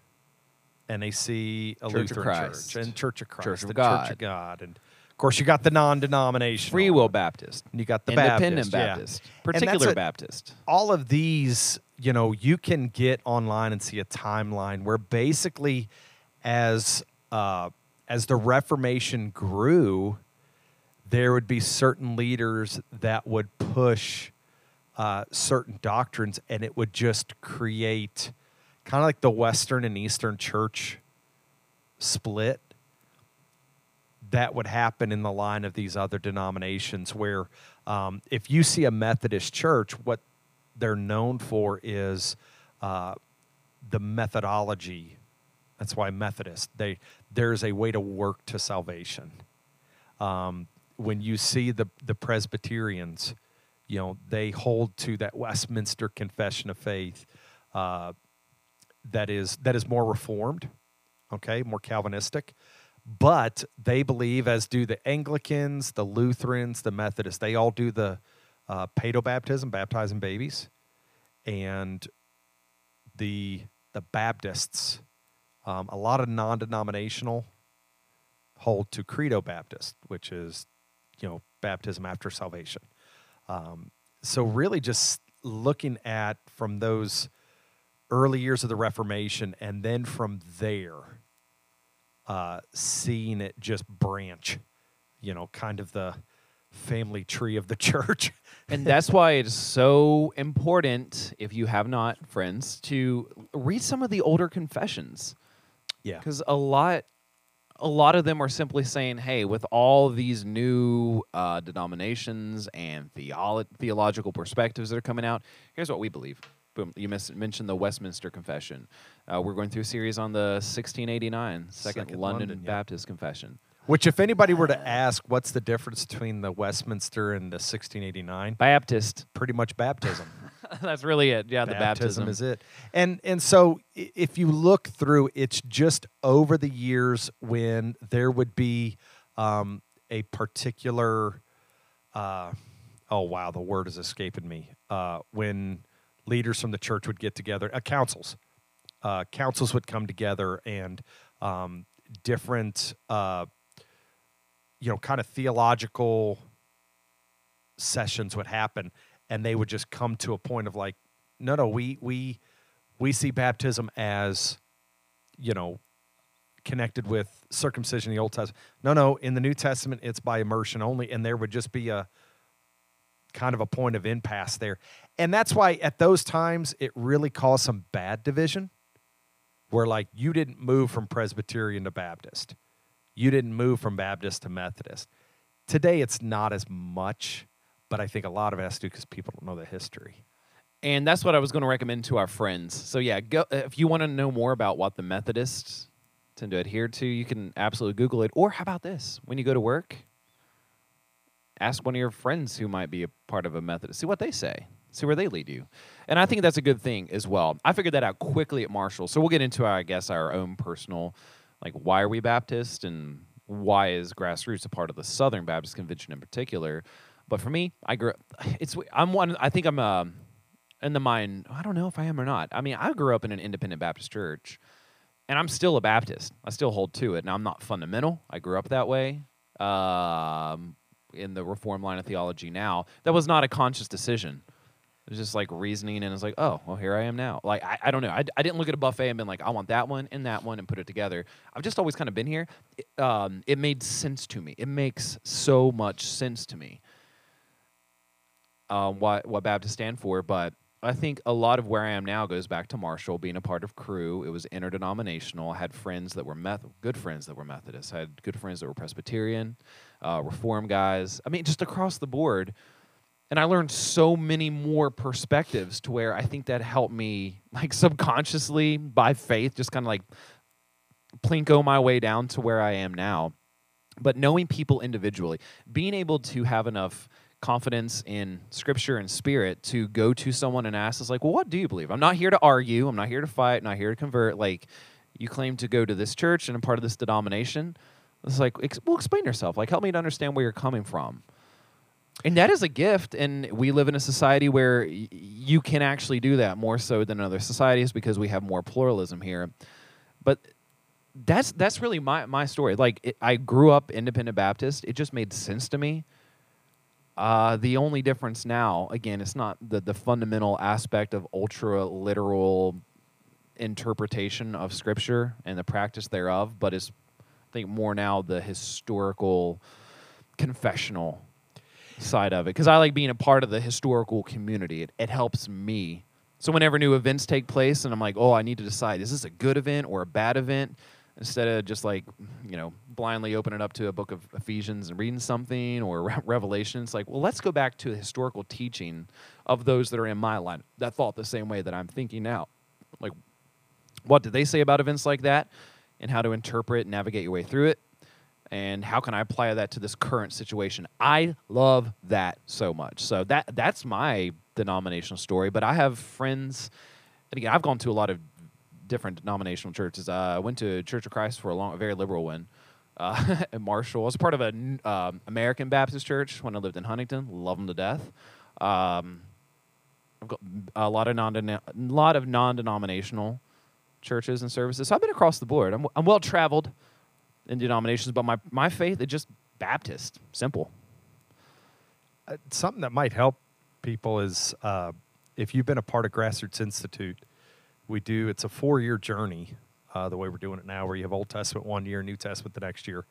and they see a Church Lutheran church and Church of Christ, Church of and Church God. of God, and of course you got the non-denominational, Free Will Baptist. and you got the Independent Baptist. Baptist. That's Particular Baptist. all of these, you know, you can get online and see a timeline where basically, as uh, as the Reformation grew, there would be certain leaders that would push uh, certain doctrines, and it would just create kind of like the Western and Eastern Church split that would happen in the line of these other denominations where um, if you see a methodist church what they're known for is uh, the methodology. That's why Methodist. They there's a way to work to salvation. Um, when you see the the Presbyterians, you know they hold to that Westminster Confession of Faith. Uh, that is that is more reformed, okay, more Calvinistic, but they believe, as do the Anglicans, the Lutherans, the Methodists. They all do the uh, baptism, baptizing babies, and the the Baptists. Um, a lot of non-denominational hold to credo Baptist, which is you know baptism after salvation. Um, so really, just looking at from those early years of the Reformation, and then from there, uh, seeing it just branch, you know, kind of the family tree of the [laughs] church. and that's why it's so important, if you have not, friends, to read some of the older confessions. Yeah. Because a lot a lot of them are simply saying, hey, with all these new uh, denominations and theolo- theological perspectives that are coming out, here's what we believe. Boom. You mis- mentioned the Westminster Confession. Uh, we're going through a series on the 1689 Second, Second London, London, yeah. Baptist Confession. Which, if anybody were to ask, what's the difference between the Westminster and the 1689? Baptist. Pretty much baptism. [laughs] That's really it. Yeah, the baptism. is it. And and so if you look through, it's just over the years when there would be um, a particular. Uh, oh wow, the word is escaping me. Uh, when leaders from the church would get together, uh, councils, uh, councils would come together, and um, different, uh, you know, kind of theological sessions would happen and they would just come to a point of like no no we we we see baptism as you know connected with circumcision in the old testament no no in the new testament it's by immersion only and there would just be a kind of a point of impasse there and that's why at those times it really caused some bad division where like you didn't move from presbyterian to baptist you didn't move from baptist to methodist today it's not as much but i think a lot of it has to do because people don't know the history And that's what I was going to recommend to our friends. So yeah, go uh, if you want to know more about what the Methodists tend to adhere to, you can absolutely Google it. Or how about this? When you go to work, ask one of your friends who might be a part of a Methodist. See what they say. See where they lead you. And I think that's a good thing as well. I figured that out quickly at Marshall. So we'll get into, I guess, our own personal, like, why are we Baptist and why is grassroots a part of the Southern Baptist Convention in particular. But for me, I grew. Up, it's I'm one. I think I'm um in the mind. I don't know if I am or not. I mean, I grew up in an independent Baptist church, and I'm still a Baptist. I still hold to it. Now I'm not fundamental. I grew up that way. Um, in the Reform line of theology now, that was not a conscious decision. It was just like reasoning, and it's like, oh, well, here I am now. Like, I, I don't know. I, I didn't look at a buffet and been like, I want that one and that one and put it together. I've just always kind of been here. It, um, it made sense to me. It makes so much sense to me um, what what Baptists stand for, but I think a lot of where I am now goes back to Marshall being a part of Cru. It was interdenominational. I had friends that were Meth- good friends that were Methodists. I had good friends that were Presbyterian, uh, Reform guys. I mean, just across the board. And I learned so many more perspectives to where I think that helped me, like [laughs] subconsciously by faith, just kind of like plinko my way down to where I am now. But knowing people individually, being able to have enough confidence in scripture and spirit to go to someone and ask is like well what do you believe? I'm not here to argue. I'm not here to fight. I'm not here to convert. Like you claim to go to this church and i'm part of this denomination. It's like well explain yourself. Like help me to understand where you're coming from and that is a gift and we live in a society where y- you can actually do that more so than other societies because we have more pluralism here. But that's that's really my my story. Like it, i grew up independent baptist. It just made sense to me. Uh, the only difference now, again, it's not the, the fundamental aspect of ultra literal interpretation of Scripture and the practice thereof, but it's, I think, more now the historical, confessional side of it. Because I like being a part of the historical community, it, it helps me. So, whenever new events take place, and I'm like, oh, I need to decide is this a good event or a bad event? instead of just like you know blindly opening up to a book of ephesians and reading something or [laughs] Re- revelation it's like well let's go back to the historical teaching of those that are in my line that thought the same way that i'm thinking now like what did they say about events like that, and how to interpret and navigate your way through it, and how can I apply that to this current situation. I love that so much. So that that's my denominational story. But I have friends, and again, I've gone to a lot of different denominational churches. Uh, I went to Church of Christ for a long, a very liberal one. Uh, [laughs] at Marshall, I was part of an um, American Baptist church when I lived in Huntington. Love them to death. Um, I've got a lot of non lot of non-denominational churches and services. So I've been across the board. I'm, I'm well traveled in denominations, but my my faith is just Baptist, simple. Uh, something that might help people is uh, if you've been a part of Grassroots Institute, we do. It's a four-year journey. Uh, the way we're doing it now, where you have Old Testament one year, New Testament the next year.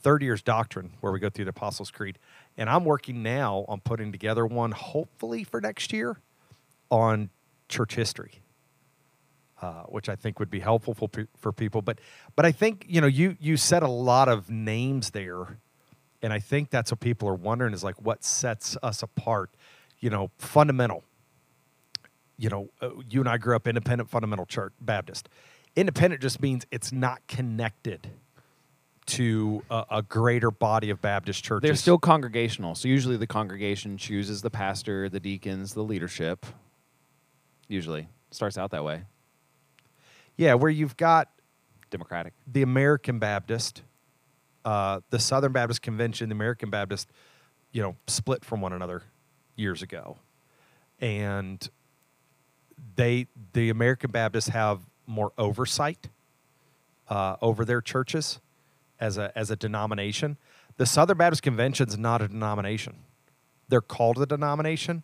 Third year's doctrine, where we go through the Apostles' Creed. And I'm working now on putting together one, hopefully for next year, on church history, uh, which I think would be helpful for, for people. But but I think you know you you said a lot of names there, and I think that's what people are wondering is like what sets us apart. You know, fundamental. You know, uh, you and I grew up independent fundamental church Baptist. Independent just means it's not connected to a, a, greater body of Baptist churches. They're still congregational. So usually the congregation chooses the pastor, the deacons, the leadership. Usually starts out that way. Yeah, where you've got Democratic, the American Baptist, uh, the Southern Baptist Convention, the American Baptist, you know, split from one another years ago, and they the American Baptists have more oversight uh, over their churches as a as a denomination. The Southern Baptist Convention is not a denomination; they're called a denomination,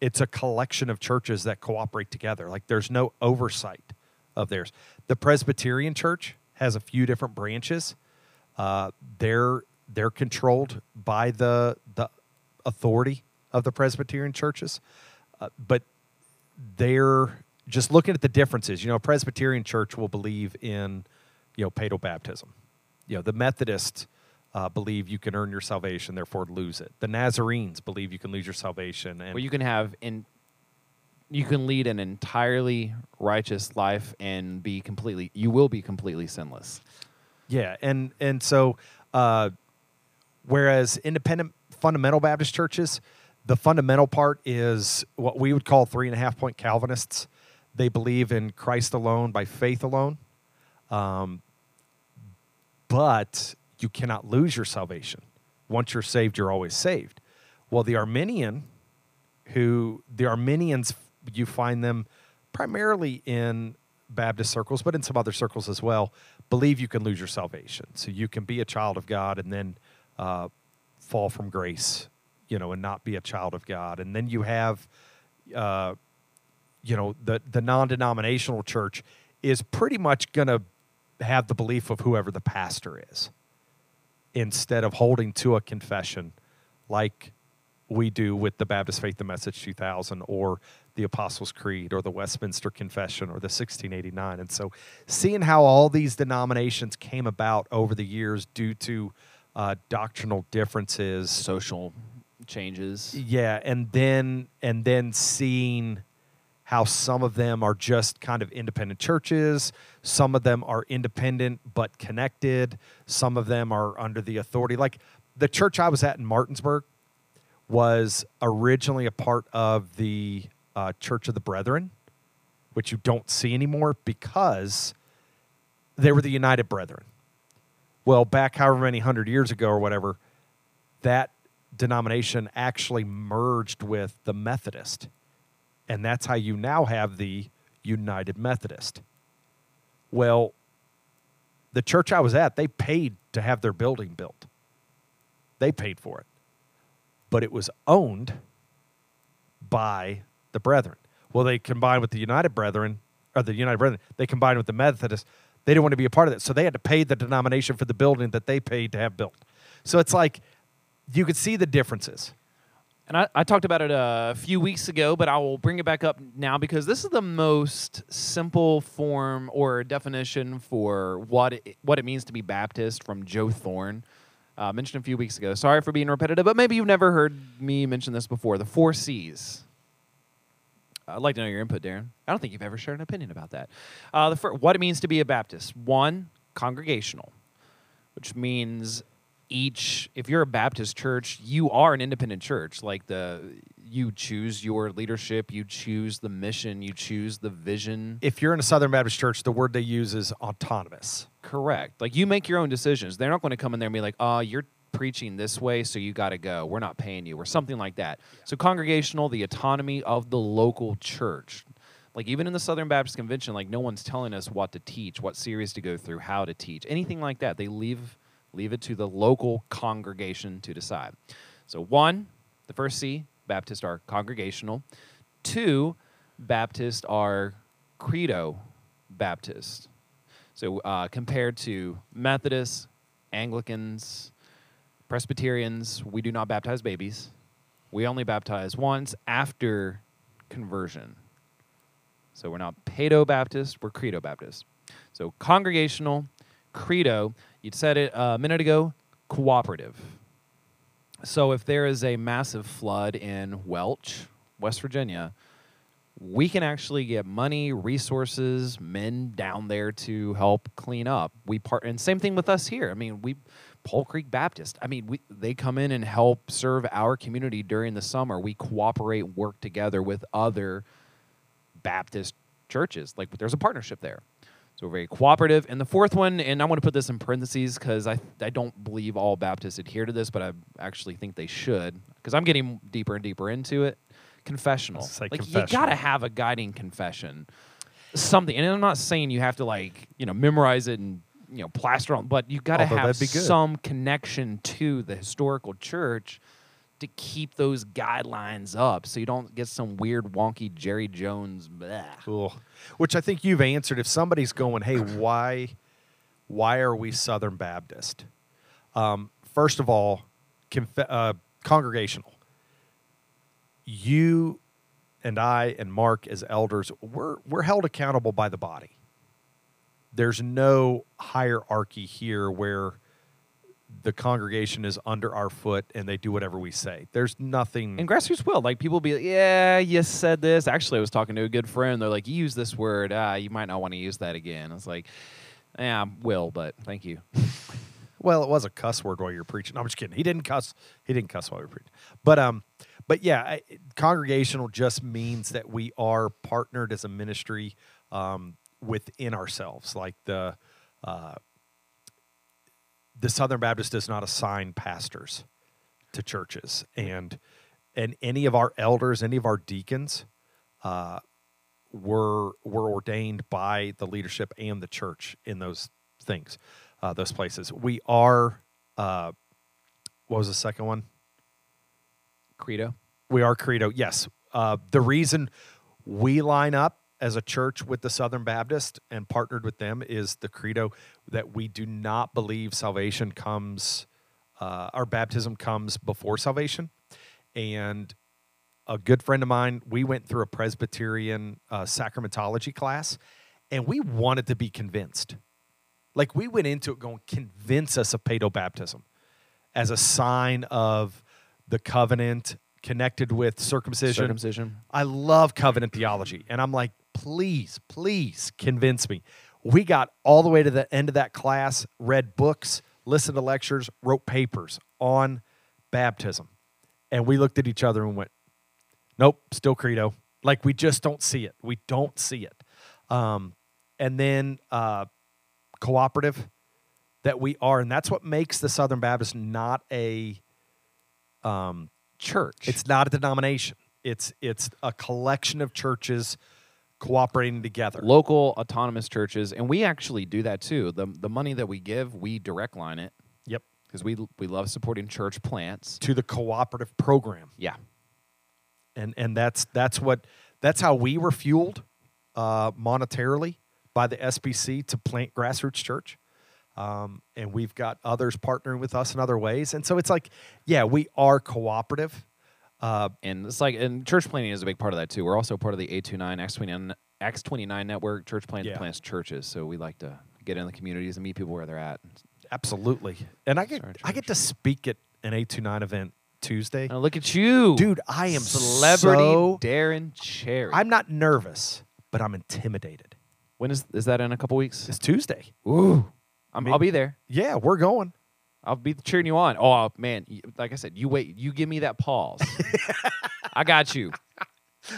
it's a collection of churches that cooperate together. Like there's no oversight of theirs. The Presbyterian Church has a few different branches. Uh, they're they're controlled by the the authority of the Presbyterian churches, uh, but they're just looking at the differences. You know, a Presbyterian church will believe in you know paedo baptism. You know, the Methodists uh, believe you can earn your salvation, therefore lose it. The Nazarenes believe you can lose your salvation, and well, you can have in you can lead an entirely righteous life and be completely you will be completely sinless. Yeah, and and so uh, whereas independent fundamental Baptist churches, the fundamental part is what we would call three and a half point Calvinists. They believe in Christ alone by faith alone. Um, but you cannot lose your salvation. Once you're saved, you're always saved. Well, the Arminian, who the Arminians, you find them primarily in Baptist circles, but in some other circles as well, believe you can lose your salvation. So you can be a child of God and then uh, fall from grace, you know, and not be a child of God. And then you have, uh, you know, the the non-denominational church is pretty much going to have the belief of whoever the pastor is instead of holding to a confession like we do with the Baptist Faith and Message 2000 or the Apostles' Creed or the Westminster Confession or the 1689. And so seeing how all these denominations came about over the years due to uh, doctrinal differences, social changes. Yeah, and then and then seeing how some of them are just kind of independent churches, some of them are independent but connected, some of them are under the authority. Like the church I was at in Martinsburg was originally a part of the uh, Church of the Brethren, which you don't see anymore because they were the United Brethren. Well, back however many hundred years ago or whatever, that denomination actually merged with the Methodist and that's how you now have the United Methodist. Well, the church I was at, they paid to have their building built. They paid for it. But it was owned by the Brethren. Well, they combined with the United Brethren, or the United Brethren, they combined with the Methodists. They didn't want to be a part of it. So they had to pay the denomination for the building that they paid to have built. So it's like you could see the differences. And I, I, talked about it a few weeks ago, but I will bring it back up now because this is the most simple form or definition for what it, what it means to be Baptist from Joe Thorn. Uh, mentioned a few weeks ago. Sorry for being repetitive, but maybe you've never heard me mention this before. The four C's. I'd like to know your input, Darren. I don't think you've ever shared an opinion about that. Uh, the fir- what it means to be a Baptist. One, congregational, which means each. If you're a Baptist church, you are an independent church. Like the you choose your leadership, you choose the mission, you choose the vision. If you're in a Southern Baptist church, the word they use is autonomous. Correct. Like you make your own decisions. They're not going to come in there and be like, "Oh, you're preaching this way, so you got to go. We're not paying you," or something like that. So congregational, the autonomy of the local church. Like even in the Southern Baptist Convention, like no one's telling us what to teach, what series to go through, how to teach, anything like that. They leave leave it to the local congregation to decide. So one, the first C, Baptists are congregational. Two, Baptists are credo Baptist. So uh, compared to Methodists, Anglicans, Presbyterians, we do not baptize babies. We only baptize once after conversion. So we're not Paedo Baptist, we're Credo Baptist. So congregational, credo, you said it a minute ago, cooperative. So if there is a massive flood in Welch, West Virginia, we can actually get money, resources, men down there to help clean up. We part and same thing with us here. I mean, we Pole Creek Baptist. I mean, we they come in and help serve our community during the summer. We cooperate, work together with other Baptist churches. Like there's a partnership there. So we're very cooperative. And the fourth one, and I want to put this in parentheses because I, I don't believe all Baptists adhere to this, but I actually think they should because I'm getting deeper and deeper into it. Confessional. Like you got to have a guiding confession. Something. And I'm not saying you have to like, you know, memorize it and, you know, plaster on, but you got to have some connection to the historical church to keep those guidelines up so you don't get some weird wonky Jerry Jones. Cool. Which I think you've answered. If somebody's going, hey, why, why are we Southern Baptist? Um, first of all, conf- uh, congregational. You and I and Mark as elders, we're we're held accountable by the body. There's no hierarchy here where the congregation is under our foot and they do whatever we say. There's nothing. And grassroots will. Like people be like, yeah, you said this. Actually, I was talking to a good friend. They're like, you use this word. Ah, you might not want to use that again. I was like, yeah, I will, but thank you. [laughs] Well, it was a cuss word while you're preaching. No, I'm just kidding. He didn't cuss. He didn't cuss while we were preaching. But um, but yeah, I, congregational just means that we are partnered as a ministry um, within ourselves. Like the uh, the Southern Baptist does not assign pastors to churches, and and any of our elders, any of our deacons, uh, were were ordained by the leadership and the church in those things, uh, those places. We are. Uh, what was the second one? Credo. We are Credo. Yes. Uh, the reason we line up as a church with the Southern Baptist and partnered with them is the Credo that we do not believe salvation comes, uh, our baptism comes before salvation. And a good friend of mine, we went through a Presbyterian uh, sacramentology class and we wanted to be convinced. Like we went into it going, convince us of paedo baptism as a sign of the covenant connected with circumcision. Circumcision. I love covenant theology. And I'm like, please, please convince me. We got all the way to the end of that class, read books, listened to lectures, wrote papers on baptism. And we looked at each other and went, nope, still credo. Like we just don't see it. We don't see it. Um, and then uh, cooperative that we are. And that's what makes the Southern Baptist not a um, Church. it's not a denomination. It's it's a collection of churches cooperating together. local autonomous churches, and we actually do that too. The the money that we give, we direct line it Yep. because we we love supporting church plants. To the cooperative program. Yeah. And and that's that's what that's how we were fueled uh, monetarily by the SBC to plant grassroots church. Um, and we've got others partnering with us in other ways. And so it's like, yeah, we are cooperative. Uh, And it's like, and church planting is a big part of that too. We're also part of the A29 Acts 29 X29 network. Church plant Yeah. plants churches, so we like to get in the communities and meet people where they're at. Absolutely. And I get I get to speak at an 829 event Tuesday. Now look at you, Dude, I am celebrity so- Darren Cherry. I'm not nervous, but I'm intimidated. when is is that in a couple weeks? It's Tuesday. Ooh, I'm, Me- I'll be there. Yeah, we're going. I'll be cheering you on. Oh uh, man, like I said, you wait. You give me that pause. [laughs] I got you.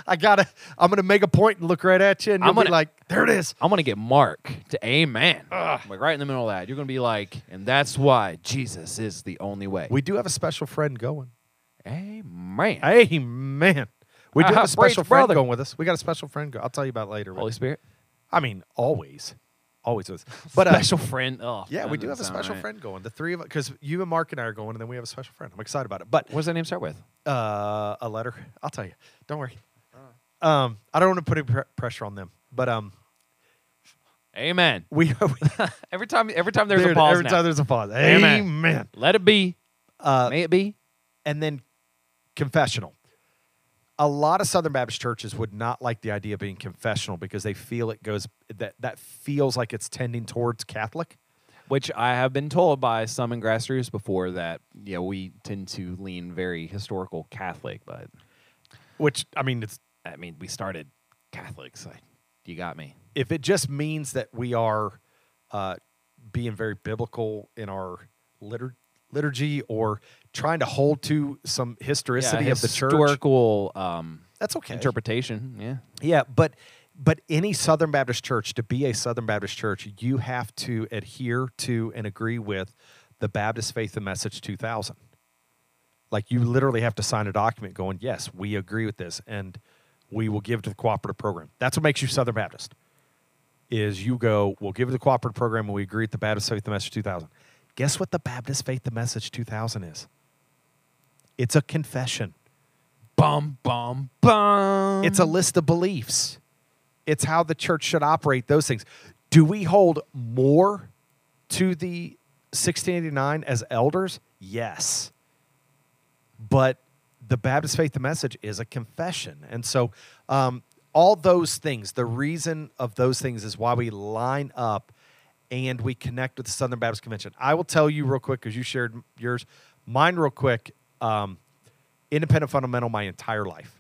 I gotta. I'm gonna make a point and look right at you, and I'm you'll be gonna- like, "There it is." I'm gonna get Mark to amen. Like right in the middle of that. You're gonna be like, and that's why Jesus is the only way. We do have a special friend going. amen. Amen. We do [laughs] have a special friend brother. going with us. We got a special friend. Go- I'll tell you about it later. Holy Spirit. I mean, always, always with. us. [laughs] But uh, special friend. Oh, yeah, we do have a special right. friend going. The three of us, because you and Mark and I are going, and then we have a special friend. I'm excited about it. But What does that name start with? uh, a letter. I'll tell you. Don't worry. Um, I don't want to put any pr- pressure on them, but um, Amen. [laughs] we, [laughs] every time, every time there's Dude, a pause. Every now. time there's a pause. Amen. Amen. Let it be. Uh, May it be. and then confessional. A lot of Southern Baptist churches would not like the idea of being confessional because they feel it goes that that feels like it's tending towards Catholic. Which I have been told by some in grassroots before that you know we tend to lean very historical Catholic, but Which I mean, it's I mean we started Catholics. I, you got me. if it just means that we are uh, being very biblical in our litur- liturgy or trying to hold to some historicity Yeah, of the church, historical um, that's okay. interpretation. Yeah, Yeah, but but any Southern Baptist church to be a Southern Baptist church, you have to adhere to and agree with the Baptist Faith and Message 2000. Like you literally have to sign a document going, "Yes, we agree with this and we will give to the cooperative program." That's what makes you Southern Baptist. Is you go, "We'll give to the cooperative program and we agree with the Baptist Faith and Message 2000." Guess what the Baptist Faith and Message 2000 is? It's a confession. bum bum bum. It's a list of beliefs. It's how the church should operate, those things. Do we hold more to the 1689 as elders? Yes. But the Baptist Faith and Message is a confession. And so, um, all those things, the reason of those things is why we line up and we connect with the Southern Baptist Convention. I will tell you real quick because you shared yours. Mine, real quick. Um, independent fundamental my entire life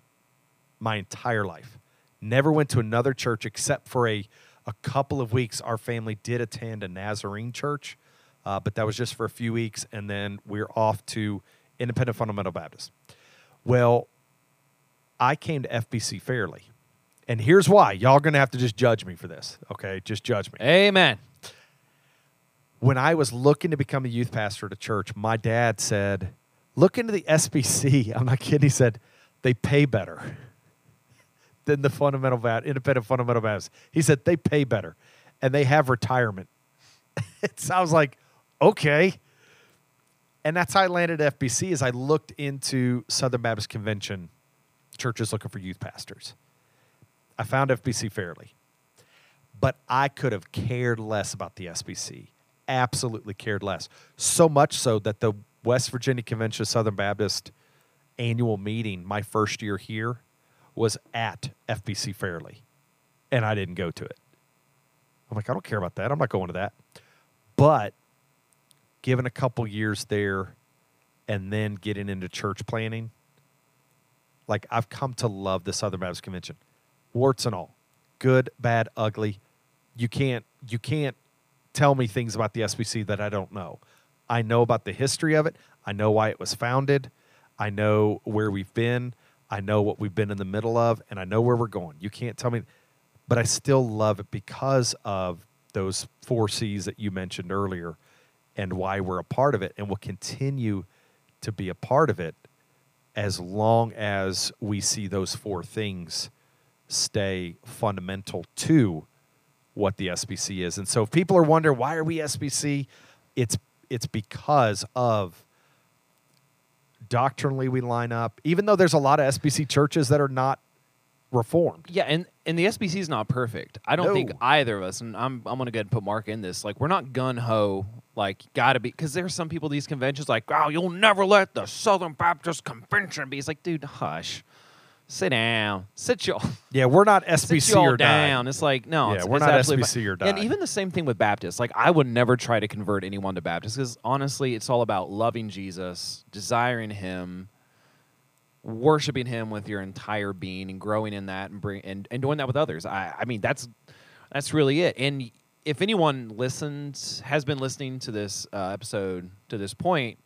my entire life. Never went to another church except for a, a couple of weeks. Our family did attend a Nazarene church, uh, but that was just for a few weeks, and then we're off to Independent Fundamental Baptist. Well, I came to FBC Fairlea, and here's why. Y'all gonna have to just judge me for this, okay? Just judge me Amen. when I was looking to become a youth pastor at a church, my dad said, Look into the SBC. [laughs] I'm not kidding. He said, They pay better than the fundamental independent fundamental Baptist. He said, They pay better and they have retirement. [laughs] it sounds like, okay. And that's how I landed at FBC as I looked into Southern Baptist Convention churches looking for youth pastors. I found FBC Fairlea but I could have cared less about the SBC. Absolutely cared less. So much so that the West Virginia Convention of Southern Baptist annual meeting, my first year here, was at FBC Fairlea, and I didn't go to it. I'm like, I don't care about that. I'm not going to that. But given a couple years there and then getting into church planting, like I've come to love the Southern Baptist Convention, warts and all, good, bad, ugly. You can't you can't tell me things about the SBC that I don't know. I know about the history of it. I know why it was founded. I know where we've been. I know what we've been in the middle of, and I know where we're going. You can't tell me, but I still love it because of those four C's that you mentioned earlier, and why we're a part of it, and will continue to be a part of it as long as we see those four things stay fundamental to what the SBC is. And so if people are wondering why are we SBC, it's it's because of doctrinally we line up. Even though there's a lot of SBC churches that are not reformed. Yeah, and and the SBC is not perfect. I don't think either of us, and I'm I'm gonna go ahead and put Mark in this. Like we're not gun ho. Like gotta be because there's some people at these conventions like, oh, you'll never let the Southern Baptist Convention be. It's like, dude, hush, sit down, sit your [laughs] Yeah, we're not SBC die. down. It's like no, Yeah, it's, we're it's not SBC or dying. And even the same thing with Baptists. Like I would never try to convert anyone to Baptist because honestly, it's all about loving Jesus, desiring Him, worshiping him with your entire being and growing in that and bring and, and doing that with others. I, I mean that's that's really it. And if anyone listens has been listening to this uh, episode to this point,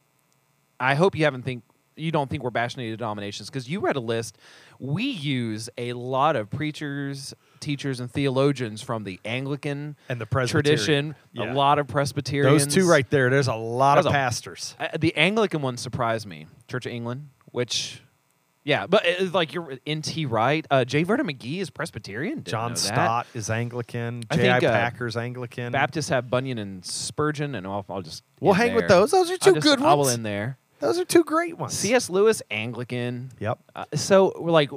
I hope you haven't think you don't think we're bashing any denominations because you read a list. We use a lot of preachers, teachers, and theologians from the Anglican And the Presbyterian. tradition. Yeah. A lot of Presbyterians. Those two right there. There's a lot There's of a- pastors. Uh, the Anglican one surprised me. Church of England, which, yeah, but it's like you're NT right. Uh, J. Vernon McGee is Presbyterian. Didn't John. Stott is Anglican. J.I. uh, Packer's Anglican. Baptists have Bunyan and Spurgeon, and I'll, I'll just We'll hang with those. Those are I'll two just- good ones. I will ones. end there. Those are two great ones. C.S. Lewis, Anglican. Yep. Uh, so we're like,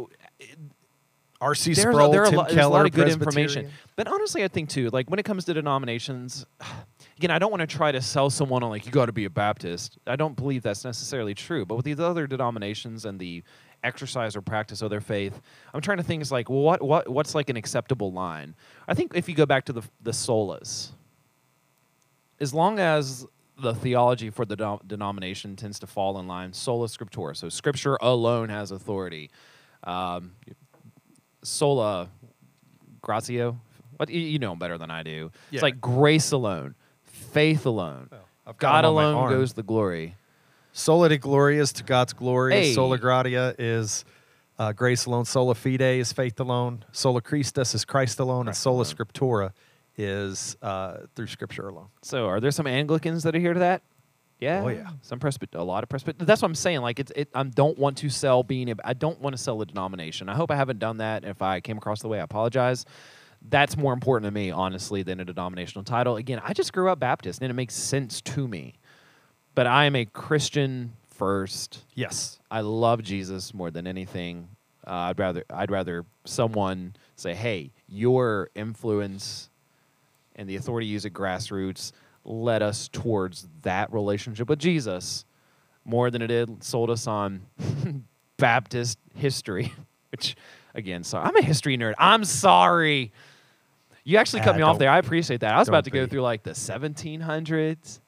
R.C. Sproul, a, there are a Tim a Keller, lot of good information. But honestly, I think too, like when it comes to denominations, [sighs] again, I don't want to try to sell someone on like you got to be a Baptist. I don't believe that's necessarily true. But with these other denominations and the exercise or practice of their faith, I'm trying to think is like, well, what what what's like an acceptable line? I think if you go back to the the solas, as long as the theology for the de- denomination tends to fall in line sola scriptura so scripture alone has authority um, sola gratia what you, know better than i do Yeah. it's like grace alone faith alone got god 'em on my alone goes the glory Sola Deo Gloria is to God's glory. Hey. Sola Gratia is uh, grace alone. Sola Fide is faith alone. Sola Christus is Christ alone. and Sola alone. Scriptura is uh, through Scripture alone. so are there some anglicans that adhere to that yeah Oh, yeah. some presbyt a lot of presbyt that's what i'm saying like it's it i don't want to sell being a, i don't want to sell a denomination i hope i haven't done that if i came across the way i apologize that's more important to me honestly than a denominational title again i just grew up baptist and it makes sense to me but i am a christian first Yes. I love Jesus more than anything. Uh, I'd rather I'd rather someone say, "Hey, your influence and the authority use at grassroots led us towards that relationship with Jesus more than it did sold us on [laughs] Baptist history." [laughs] Which, again, sorry, I'm a history nerd. I'm sorry. You actually cut Ah, me off there. I appreciate that. I was about to don't go through like the 1700s,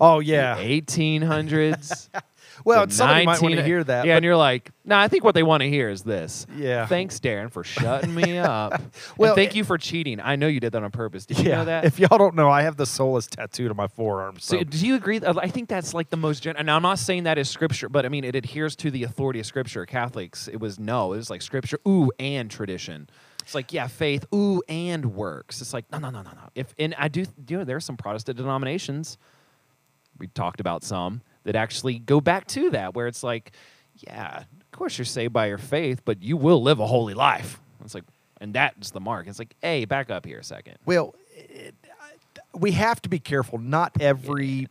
Oh yeah. 1800s. [laughs] Well, somebody might want to hear that. Yeah, and you're like, no, I think what they want to hear is this. Yeah. Thanks, Darren, for [laughs] shutting me up. [laughs] Well, well, thank it- you for cheating. I know you did that on purpose. Did you yeah. know that? If y'all don't know, I have the Solas tattooed on my forearm. So, so, do you agree? I think that's like the most. Gen- and I'm not saying that is scripture, but I mean it adheres to the authority of scripture. Catholics, it was no, it was like scripture, ooh, and tradition. It's like yeah, faith, ooh, and works. It's like no, no, no, no, no. If and I do, you know, there are some Protestant denominations. We talked about some that actually go back to that, where it's like, yeah, of course you're saved by your faith, but you will live a holy life. It's like, and that's the mark. It's like, hey, back up here a second. well, it, we have to be careful. Not every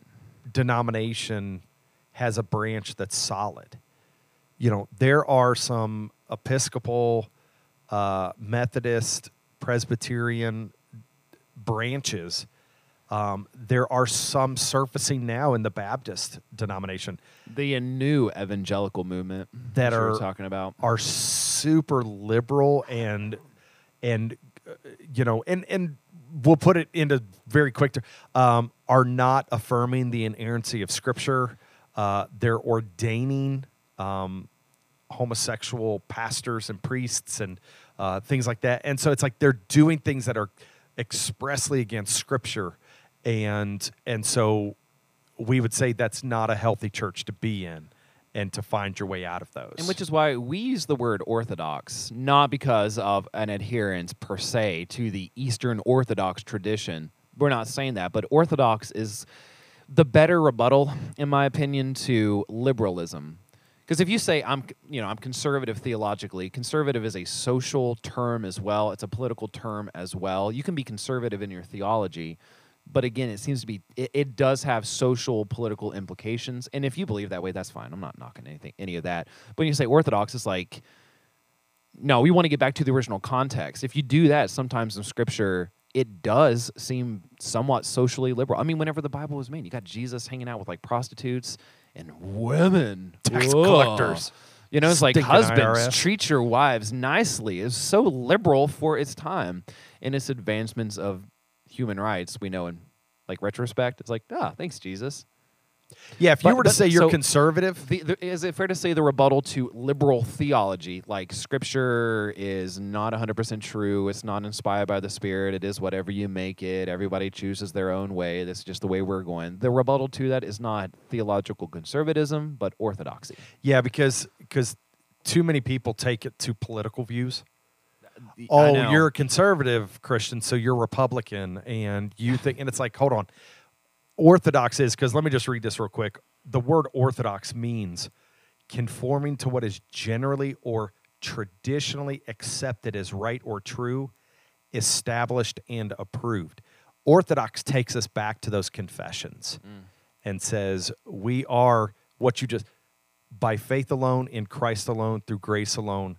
denomination has a branch that's solid. You know, there are some Episcopal, uh, Methodist, Presbyterian branches. Um, there are some surfacing now in the Baptist denomination The new evangelical movement That we're talking about. are super liberal and and uh, you know and and we'll put it into very quick ter- um, are not affirming the inerrancy of scripture. Uh, they're ordaining um, homosexual pastors and priests and uh, things like that. And so it's like they're doing things that are expressly against scripture and and so we would say that's not a healthy church to be in and to find your way out of those And which is why we use the word orthodox, not because of an adherence per se to the Eastern Orthodox tradition. We're not saying that, but orthodox is the better rebuttal, in my opinion, to liberalism. Because if you say I'm, you know, I'm conservative theologically, conservative is a social term as well. It's a political term as well. You can be conservative in your theology, but again, it seems to be it, it does have social political implications. And if you believe that way, that's fine. I'm not knocking anything any of that. But when you say orthodox, it's like no, we want to get back to the original context. If you do that, sometimes in scripture, it does seem somewhat socially liberal. I mean, whenever the Bible was made, you got Jesus hanging out with like prostitutes and women, [laughs] Tax Whoa. collectors. You know, it's like husbands IRS. treat your wives nicely. It's so liberal for its time in its advancements of human rights. We know in like retrospect, it's like, ah, thanks, Jesus. Yeah, if you But- were to but- say you're so- conservative, The, the, is it fair to say the rebuttal to liberal theology, like scripture is not 100% true, it's not inspired by the Spirit, it is whatever you make it, everybody chooses their own way, that's just the way we're going. The rebuttal to that is not theological conservatism, but orthodoxy. yeah, because because too many people take it to political views. Oh, you're a conservative Christian, so you're Republican, and you think, and it's like, hold on. Orthodox is because let me just read this real quick. The word orthodox means conforming to what is generally or traditionally accepted as right or true, established and approved. Orthodox takes us back to those confessions and says, We are what you just, by faith alone, in Christ alone, through grace alone,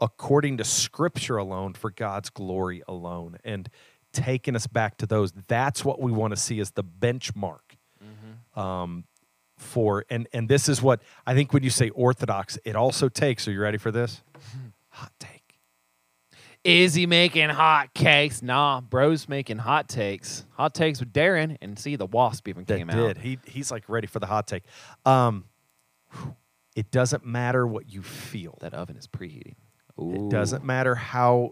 according to scripture alone, for God's glory alone. And taking us back to those, that's what we want to see as the benchmark. Um, for and and this is what I think when you say orthodox, it also takes. Are you ready for this? [laughs] Hot take. Is he making hot cakes? Nah, bro's making hot takes. Hot takes with Darren, and see the wasp even that came did. out. He he's like ready for the hot take. Um, it doesn't matter what you feel. That oven is preheating. It doesn't matter how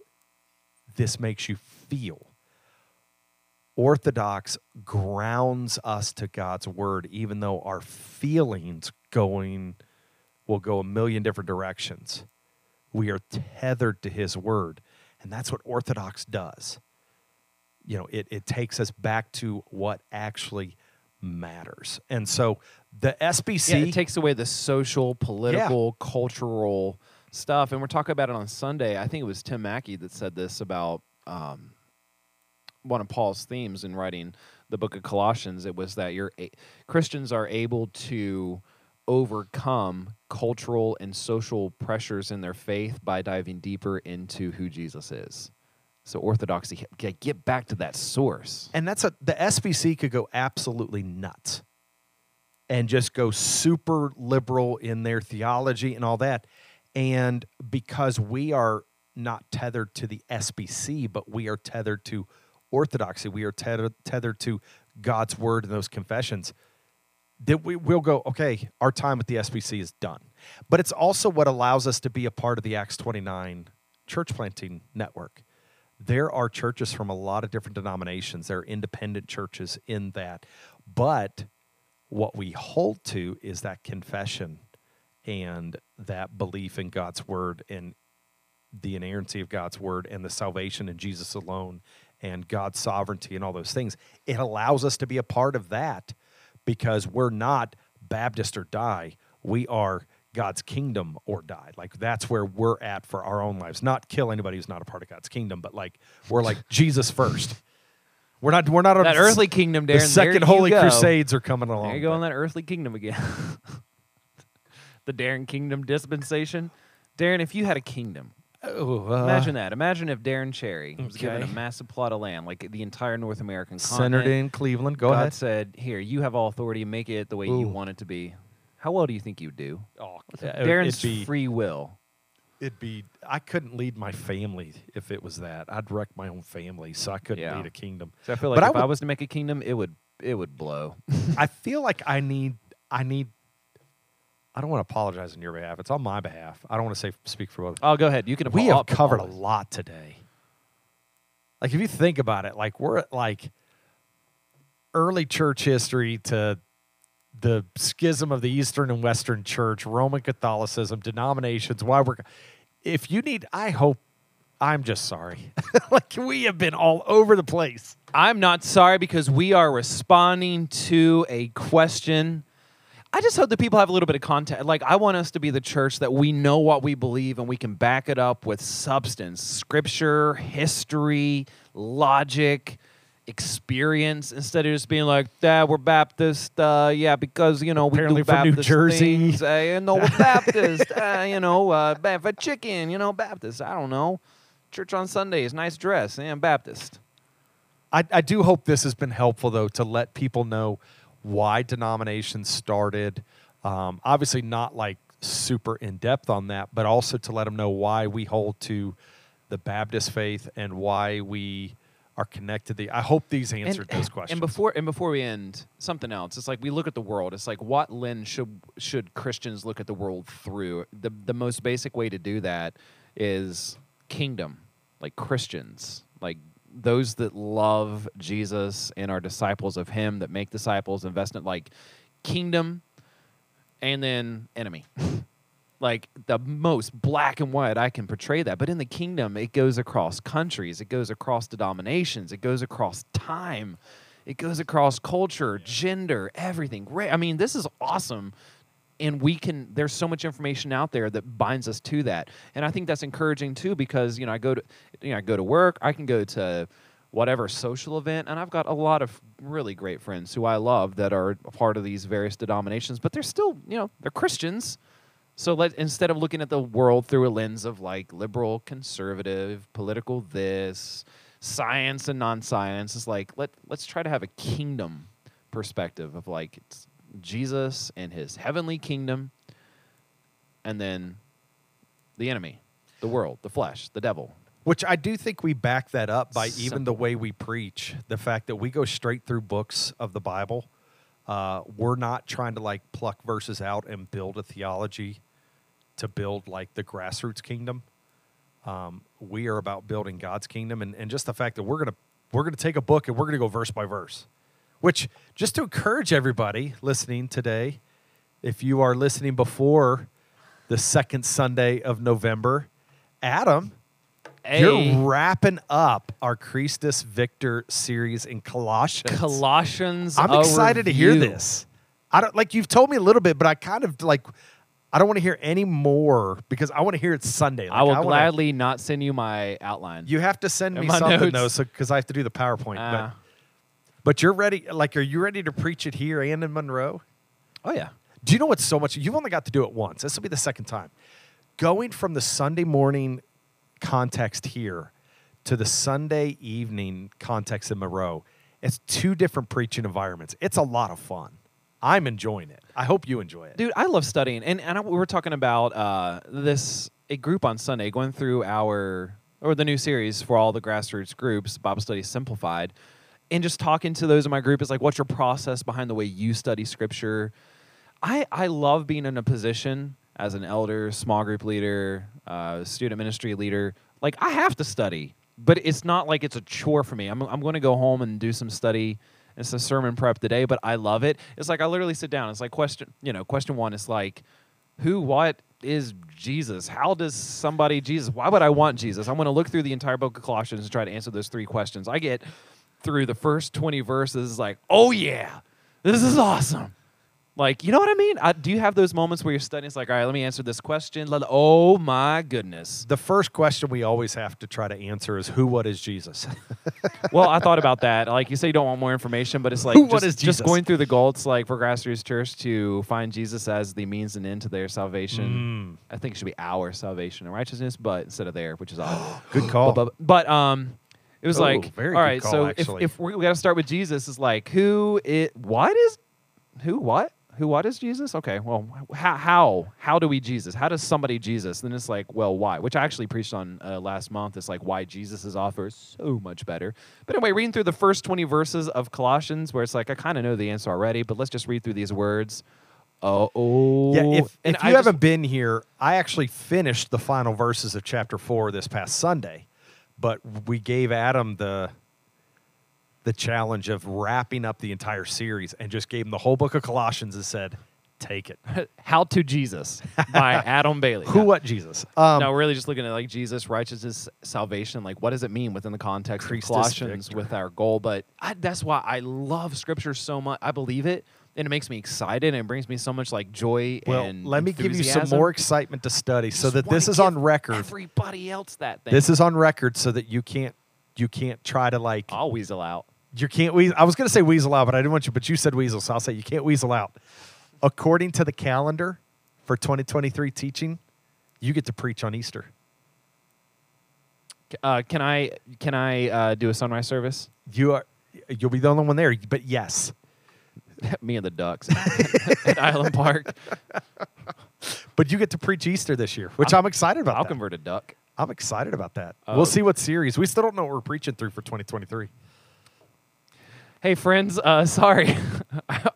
this makes you feel. Orthodox grounds us to God's word, even though our feelings going will go a million different directions. We are tethered to his word. And that's what Orthodox does. You know, it, it takes us back to what actually matters. And so the SBC Yeah, it takes away the social, political, cultural stuff. And we're talking about it on Sunday. I think it was Tim Mackie that said this about um, one of Paul's themes in writing the book of Colossians. It was that you're a- Christians are able to overcome cultural and social pressures in their faith by diving deeper into who Jesus is. So orthodoxy, get get back to that source. And that's a the SBC could go absolutely nuts and just go super liberal in their theology and all that. And because we are not tethered to the SBC, but we are tethered to orthodoxy, we are tethered, tethered to God's word and those confessions, that we will go, okay, our time with the SBC is done. But it's also what allows us to be a part of the Acts 29 church planting network. There are churches from a lot of different denominations. There are independent churches in that. But what we hold to is that confession and that belief in God's word and the inerrancy of God's word and the salvation in Jesus alone and God's sovereignty and all those things. It allows us to be a part of that because we're not Baptist or die. We are God's kingdom or die. Like that's where we're at for our own lives. Not kill anybody who's not a part of God's kingdom, but like we're like [laughs] Jesus first. We're not. We're not on That the- earthly kingdom, Darren. The second Holy go. Crusades are coming along. There you go in that earthly kingdom again. [laughs] the Darren Kingdom dispensation. Darren, if you had a kingdom, Oh, uh, imagine that. Imagine if Darren Cherry was given a massive plot of land, like the entire North American centered continent. in Cleveland. Go God ahead. said, "Here, you have all authority. Make it the way you want it to be." How well do you think you'd do? Oh, Darren's be, free will. it'd be. I couldn't lead my family if it was that. I'd wreck my own family, so I couldn't Yeah. lead a kingdom. So I feel like But if I, would- was to make a kingdom, it would it would blow. [laughs] I feel like I need. I need. I don't want to apologize on your behalf. It's on my behalf. I don't want to say speak for both. oh, go ahead. You can. we have covered a lot today. Like if you think about it, like we're at like early church history to the schism of the Eastern and Western Church, Roman Catholicism, denominations, why we're if you need I hope I'm just sorry. [laughs] like we have been all over the place. I'm not sorry because we are responding to a question. I just hope that people have a little bit of content. Like, I want us to be the church that we know what we believe and we can back it up with substance, scripture, history, logic, experience, instead of just being like, "Dad, we're Baptist." Uh, yeah, because you know we Apparently do from New Baptist Jersey. things. Uh, you know, we're [laughs] Baptist. uh, you know, uh, ba- for chicken. You know, Baptist. I don't know. Church on Sundays, nice dress. Yeah, I'm Baptist. I, I do hope this has been helpful, though, to let people know why denominations started. Um, obviously, not like super in depth on that, but also to let them know why we hold to the Baptist faith and why we are connected. The I hope these answered and, those questions. And before and before we end, something else. It's like we look at the world. It's like what lens should should Christians look at the world through? The the most basic way to do that is kingdom, like Christians, like those that love Jesus and are disciples of Him, that make disciples, invest in like kingdom, and then enemy. [laughs] like the most black and white I can portray that. But in the kingdom, it goes across countries, it goes across denominations, it goes across time, it goes across culture, gender, everything. I mean, this is awesome. And we can, there's so much information out there that binds us to that. And I think that's encouraging too because, you know, I go to, you know, I go to work, I can go to, whatever social event. And I've got a lot of really great friends who I love that are part of these various denominations, but they're still, you know, they're Christians. So let instead of looking at the world through a lens of like liberal, conservative, political this, science and non-science, it's like let let's try to have a kingdom perspective of like it's Jesus and his heavenly kingdom and then the enemy, the world, the flesh, the devil, which I do think we back that up by even the way we preach. The fact that we go straight through books of the Bible. Uh, we're not trying to like pluck verses out and build a theology to build like the grassroots kingdom. Um, we are about building God's kingdom, and, and just the fact that we're gonna we're gonna take a book and we're gonna go verse by verse. Which just to encourage everybody listening today, if you are listening before the second Sunday of November, Adam Hey. you're wrapping up our Christus Victor series in Colossians. Colossians. I'm excited to hear this. I don't like you've told me a little bit, but I kind of like I don't want to hear any more because I want to hear it Sunday. Like, I will wanna- gladly not send you my outline. You have to send me something notes. though, because I have to do the PowerPoint. Ah. But you're ready. Like, are you ready to preach it here and in Monroe? oh yeah. Do you know what's so much? You've only got to do it once. This will be the second time. Going from the Sunday morning context here to the Sunday evening context in Monroe, it's two different preaching environments. It's a lot of fun. I'm enjoying it. I hope you enjoy it. Dude, I love studying, and and I, we were talking about uh, this a group on Sunday going through our or the new series for all the grassroots groups, Bible Study Simplified, and just talking to those in my group is like, what's your process behind the way you study Scripture? I I love being in a position as an elder, small group leader, uh, student ministry leader. Like I have to study, but it's not like it's a chore for me. I'm I'm going to go home and do some study. It's a sermon prep today, but I love it. It's like I literally sit down. It's like question, you know, question one is like, who, what is Jesus? How does somebody Jesus? Why would I want Jesus? I'm going to look through the entire book of Colossians and try to answer those three questions. I get through the first 20 verses, is like, oh yeah, this is awesome. Like, you know what I mean? I, do you have those moments where you're studying? It's like, all right, let me answer this question. Let- Oh my goodness. The first question we always have to try to answer is who, what is Jesus? [laughs] well, I thought about that. Like you say, you don't want more information, but it's like [laughs] Who, just, what is just going through the goal. Like for Grassroots Church to find Jesus as the means and end to their salvation. Mm. I think it should be our salvation and righteousness, but instead of there, which is odd. [gasps] Good call. But, but, but, um, it was Oh, like, very all right. call, so actually. if if we, got to start with Jesus, is like who it what is who what who what is Jesus? Okay, well, how how how do we Jesus? How does somebody Jesus? Then it's like, well, why? Which I actually preached on uh, last month. It's like why Jesus' offer is so much better. But anyway, reading through the first twenty verses of Colossians, where it's like I kind of know the answer already, but let's just read through these words. Oh, oh. Yeah, if, And if you just- haven't been here, I actually finished the final verses of chapter four this past Sunday, but we gave Adam the the challenge of wrapping up the entire series and just gave him the whole book of Colossians and said, "Take it." [laughs] How to Jesus by [laughs] Adam Bailey. Who, No. what, Jesus? Um, no, we're really just looking at like Jesus, righteousness, salvation. Like, what does it mean within the context Christus of Colossians Victor. with our goal? But I, that's why I love Scripture so much. I believe it, and it makes me excited, and it brings me so much like joy. well, and let me give you some more excitement to study, so that this is on record. Everybody else that thing. This is on record, so that you can't you can't try to like I'll weasel out. You can't weasel. I was going to say weasel out, but I didn't want you. But you said weasel, so I'll say you can't weasel out. According to the calendar for 2023 teaching, you get to preach on Easter. Uh, can I can I uh, do a sunrise service? You are. You'll be the only one there. But yes, [laughs] me and the ducks at [laughs] Island Park. [laughs] but you get to preach Easter this year, which I'll- I'm excited about. I'll that. convert a duck. I'm excited about that. Oh. we'll see what series. We still don't know what we're preaching through for 2023. Hey friends, uh, sorry.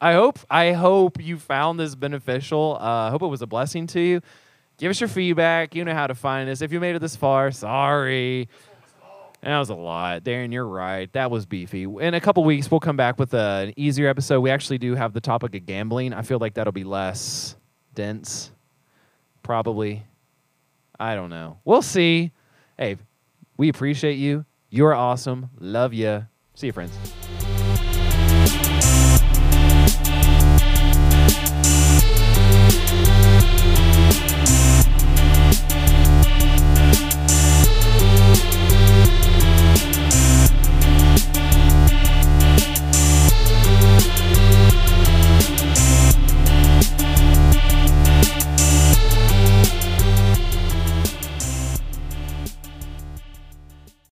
I hope I hope you found this beneficial. Uh, I hope it was a blessing to you. Give us your feedback. You know how to find us. If you made it this far, sorry. That was a lot. Darren, you're right. That was beefy. In a couple weeks, we'll come back with a, an easier episode. We actually do have the topic of gambling. I feel like that'll be less dense. Probably. I don't know. We'll see. Hey, we appreciate you. You're awesome. Love you. See you, friends.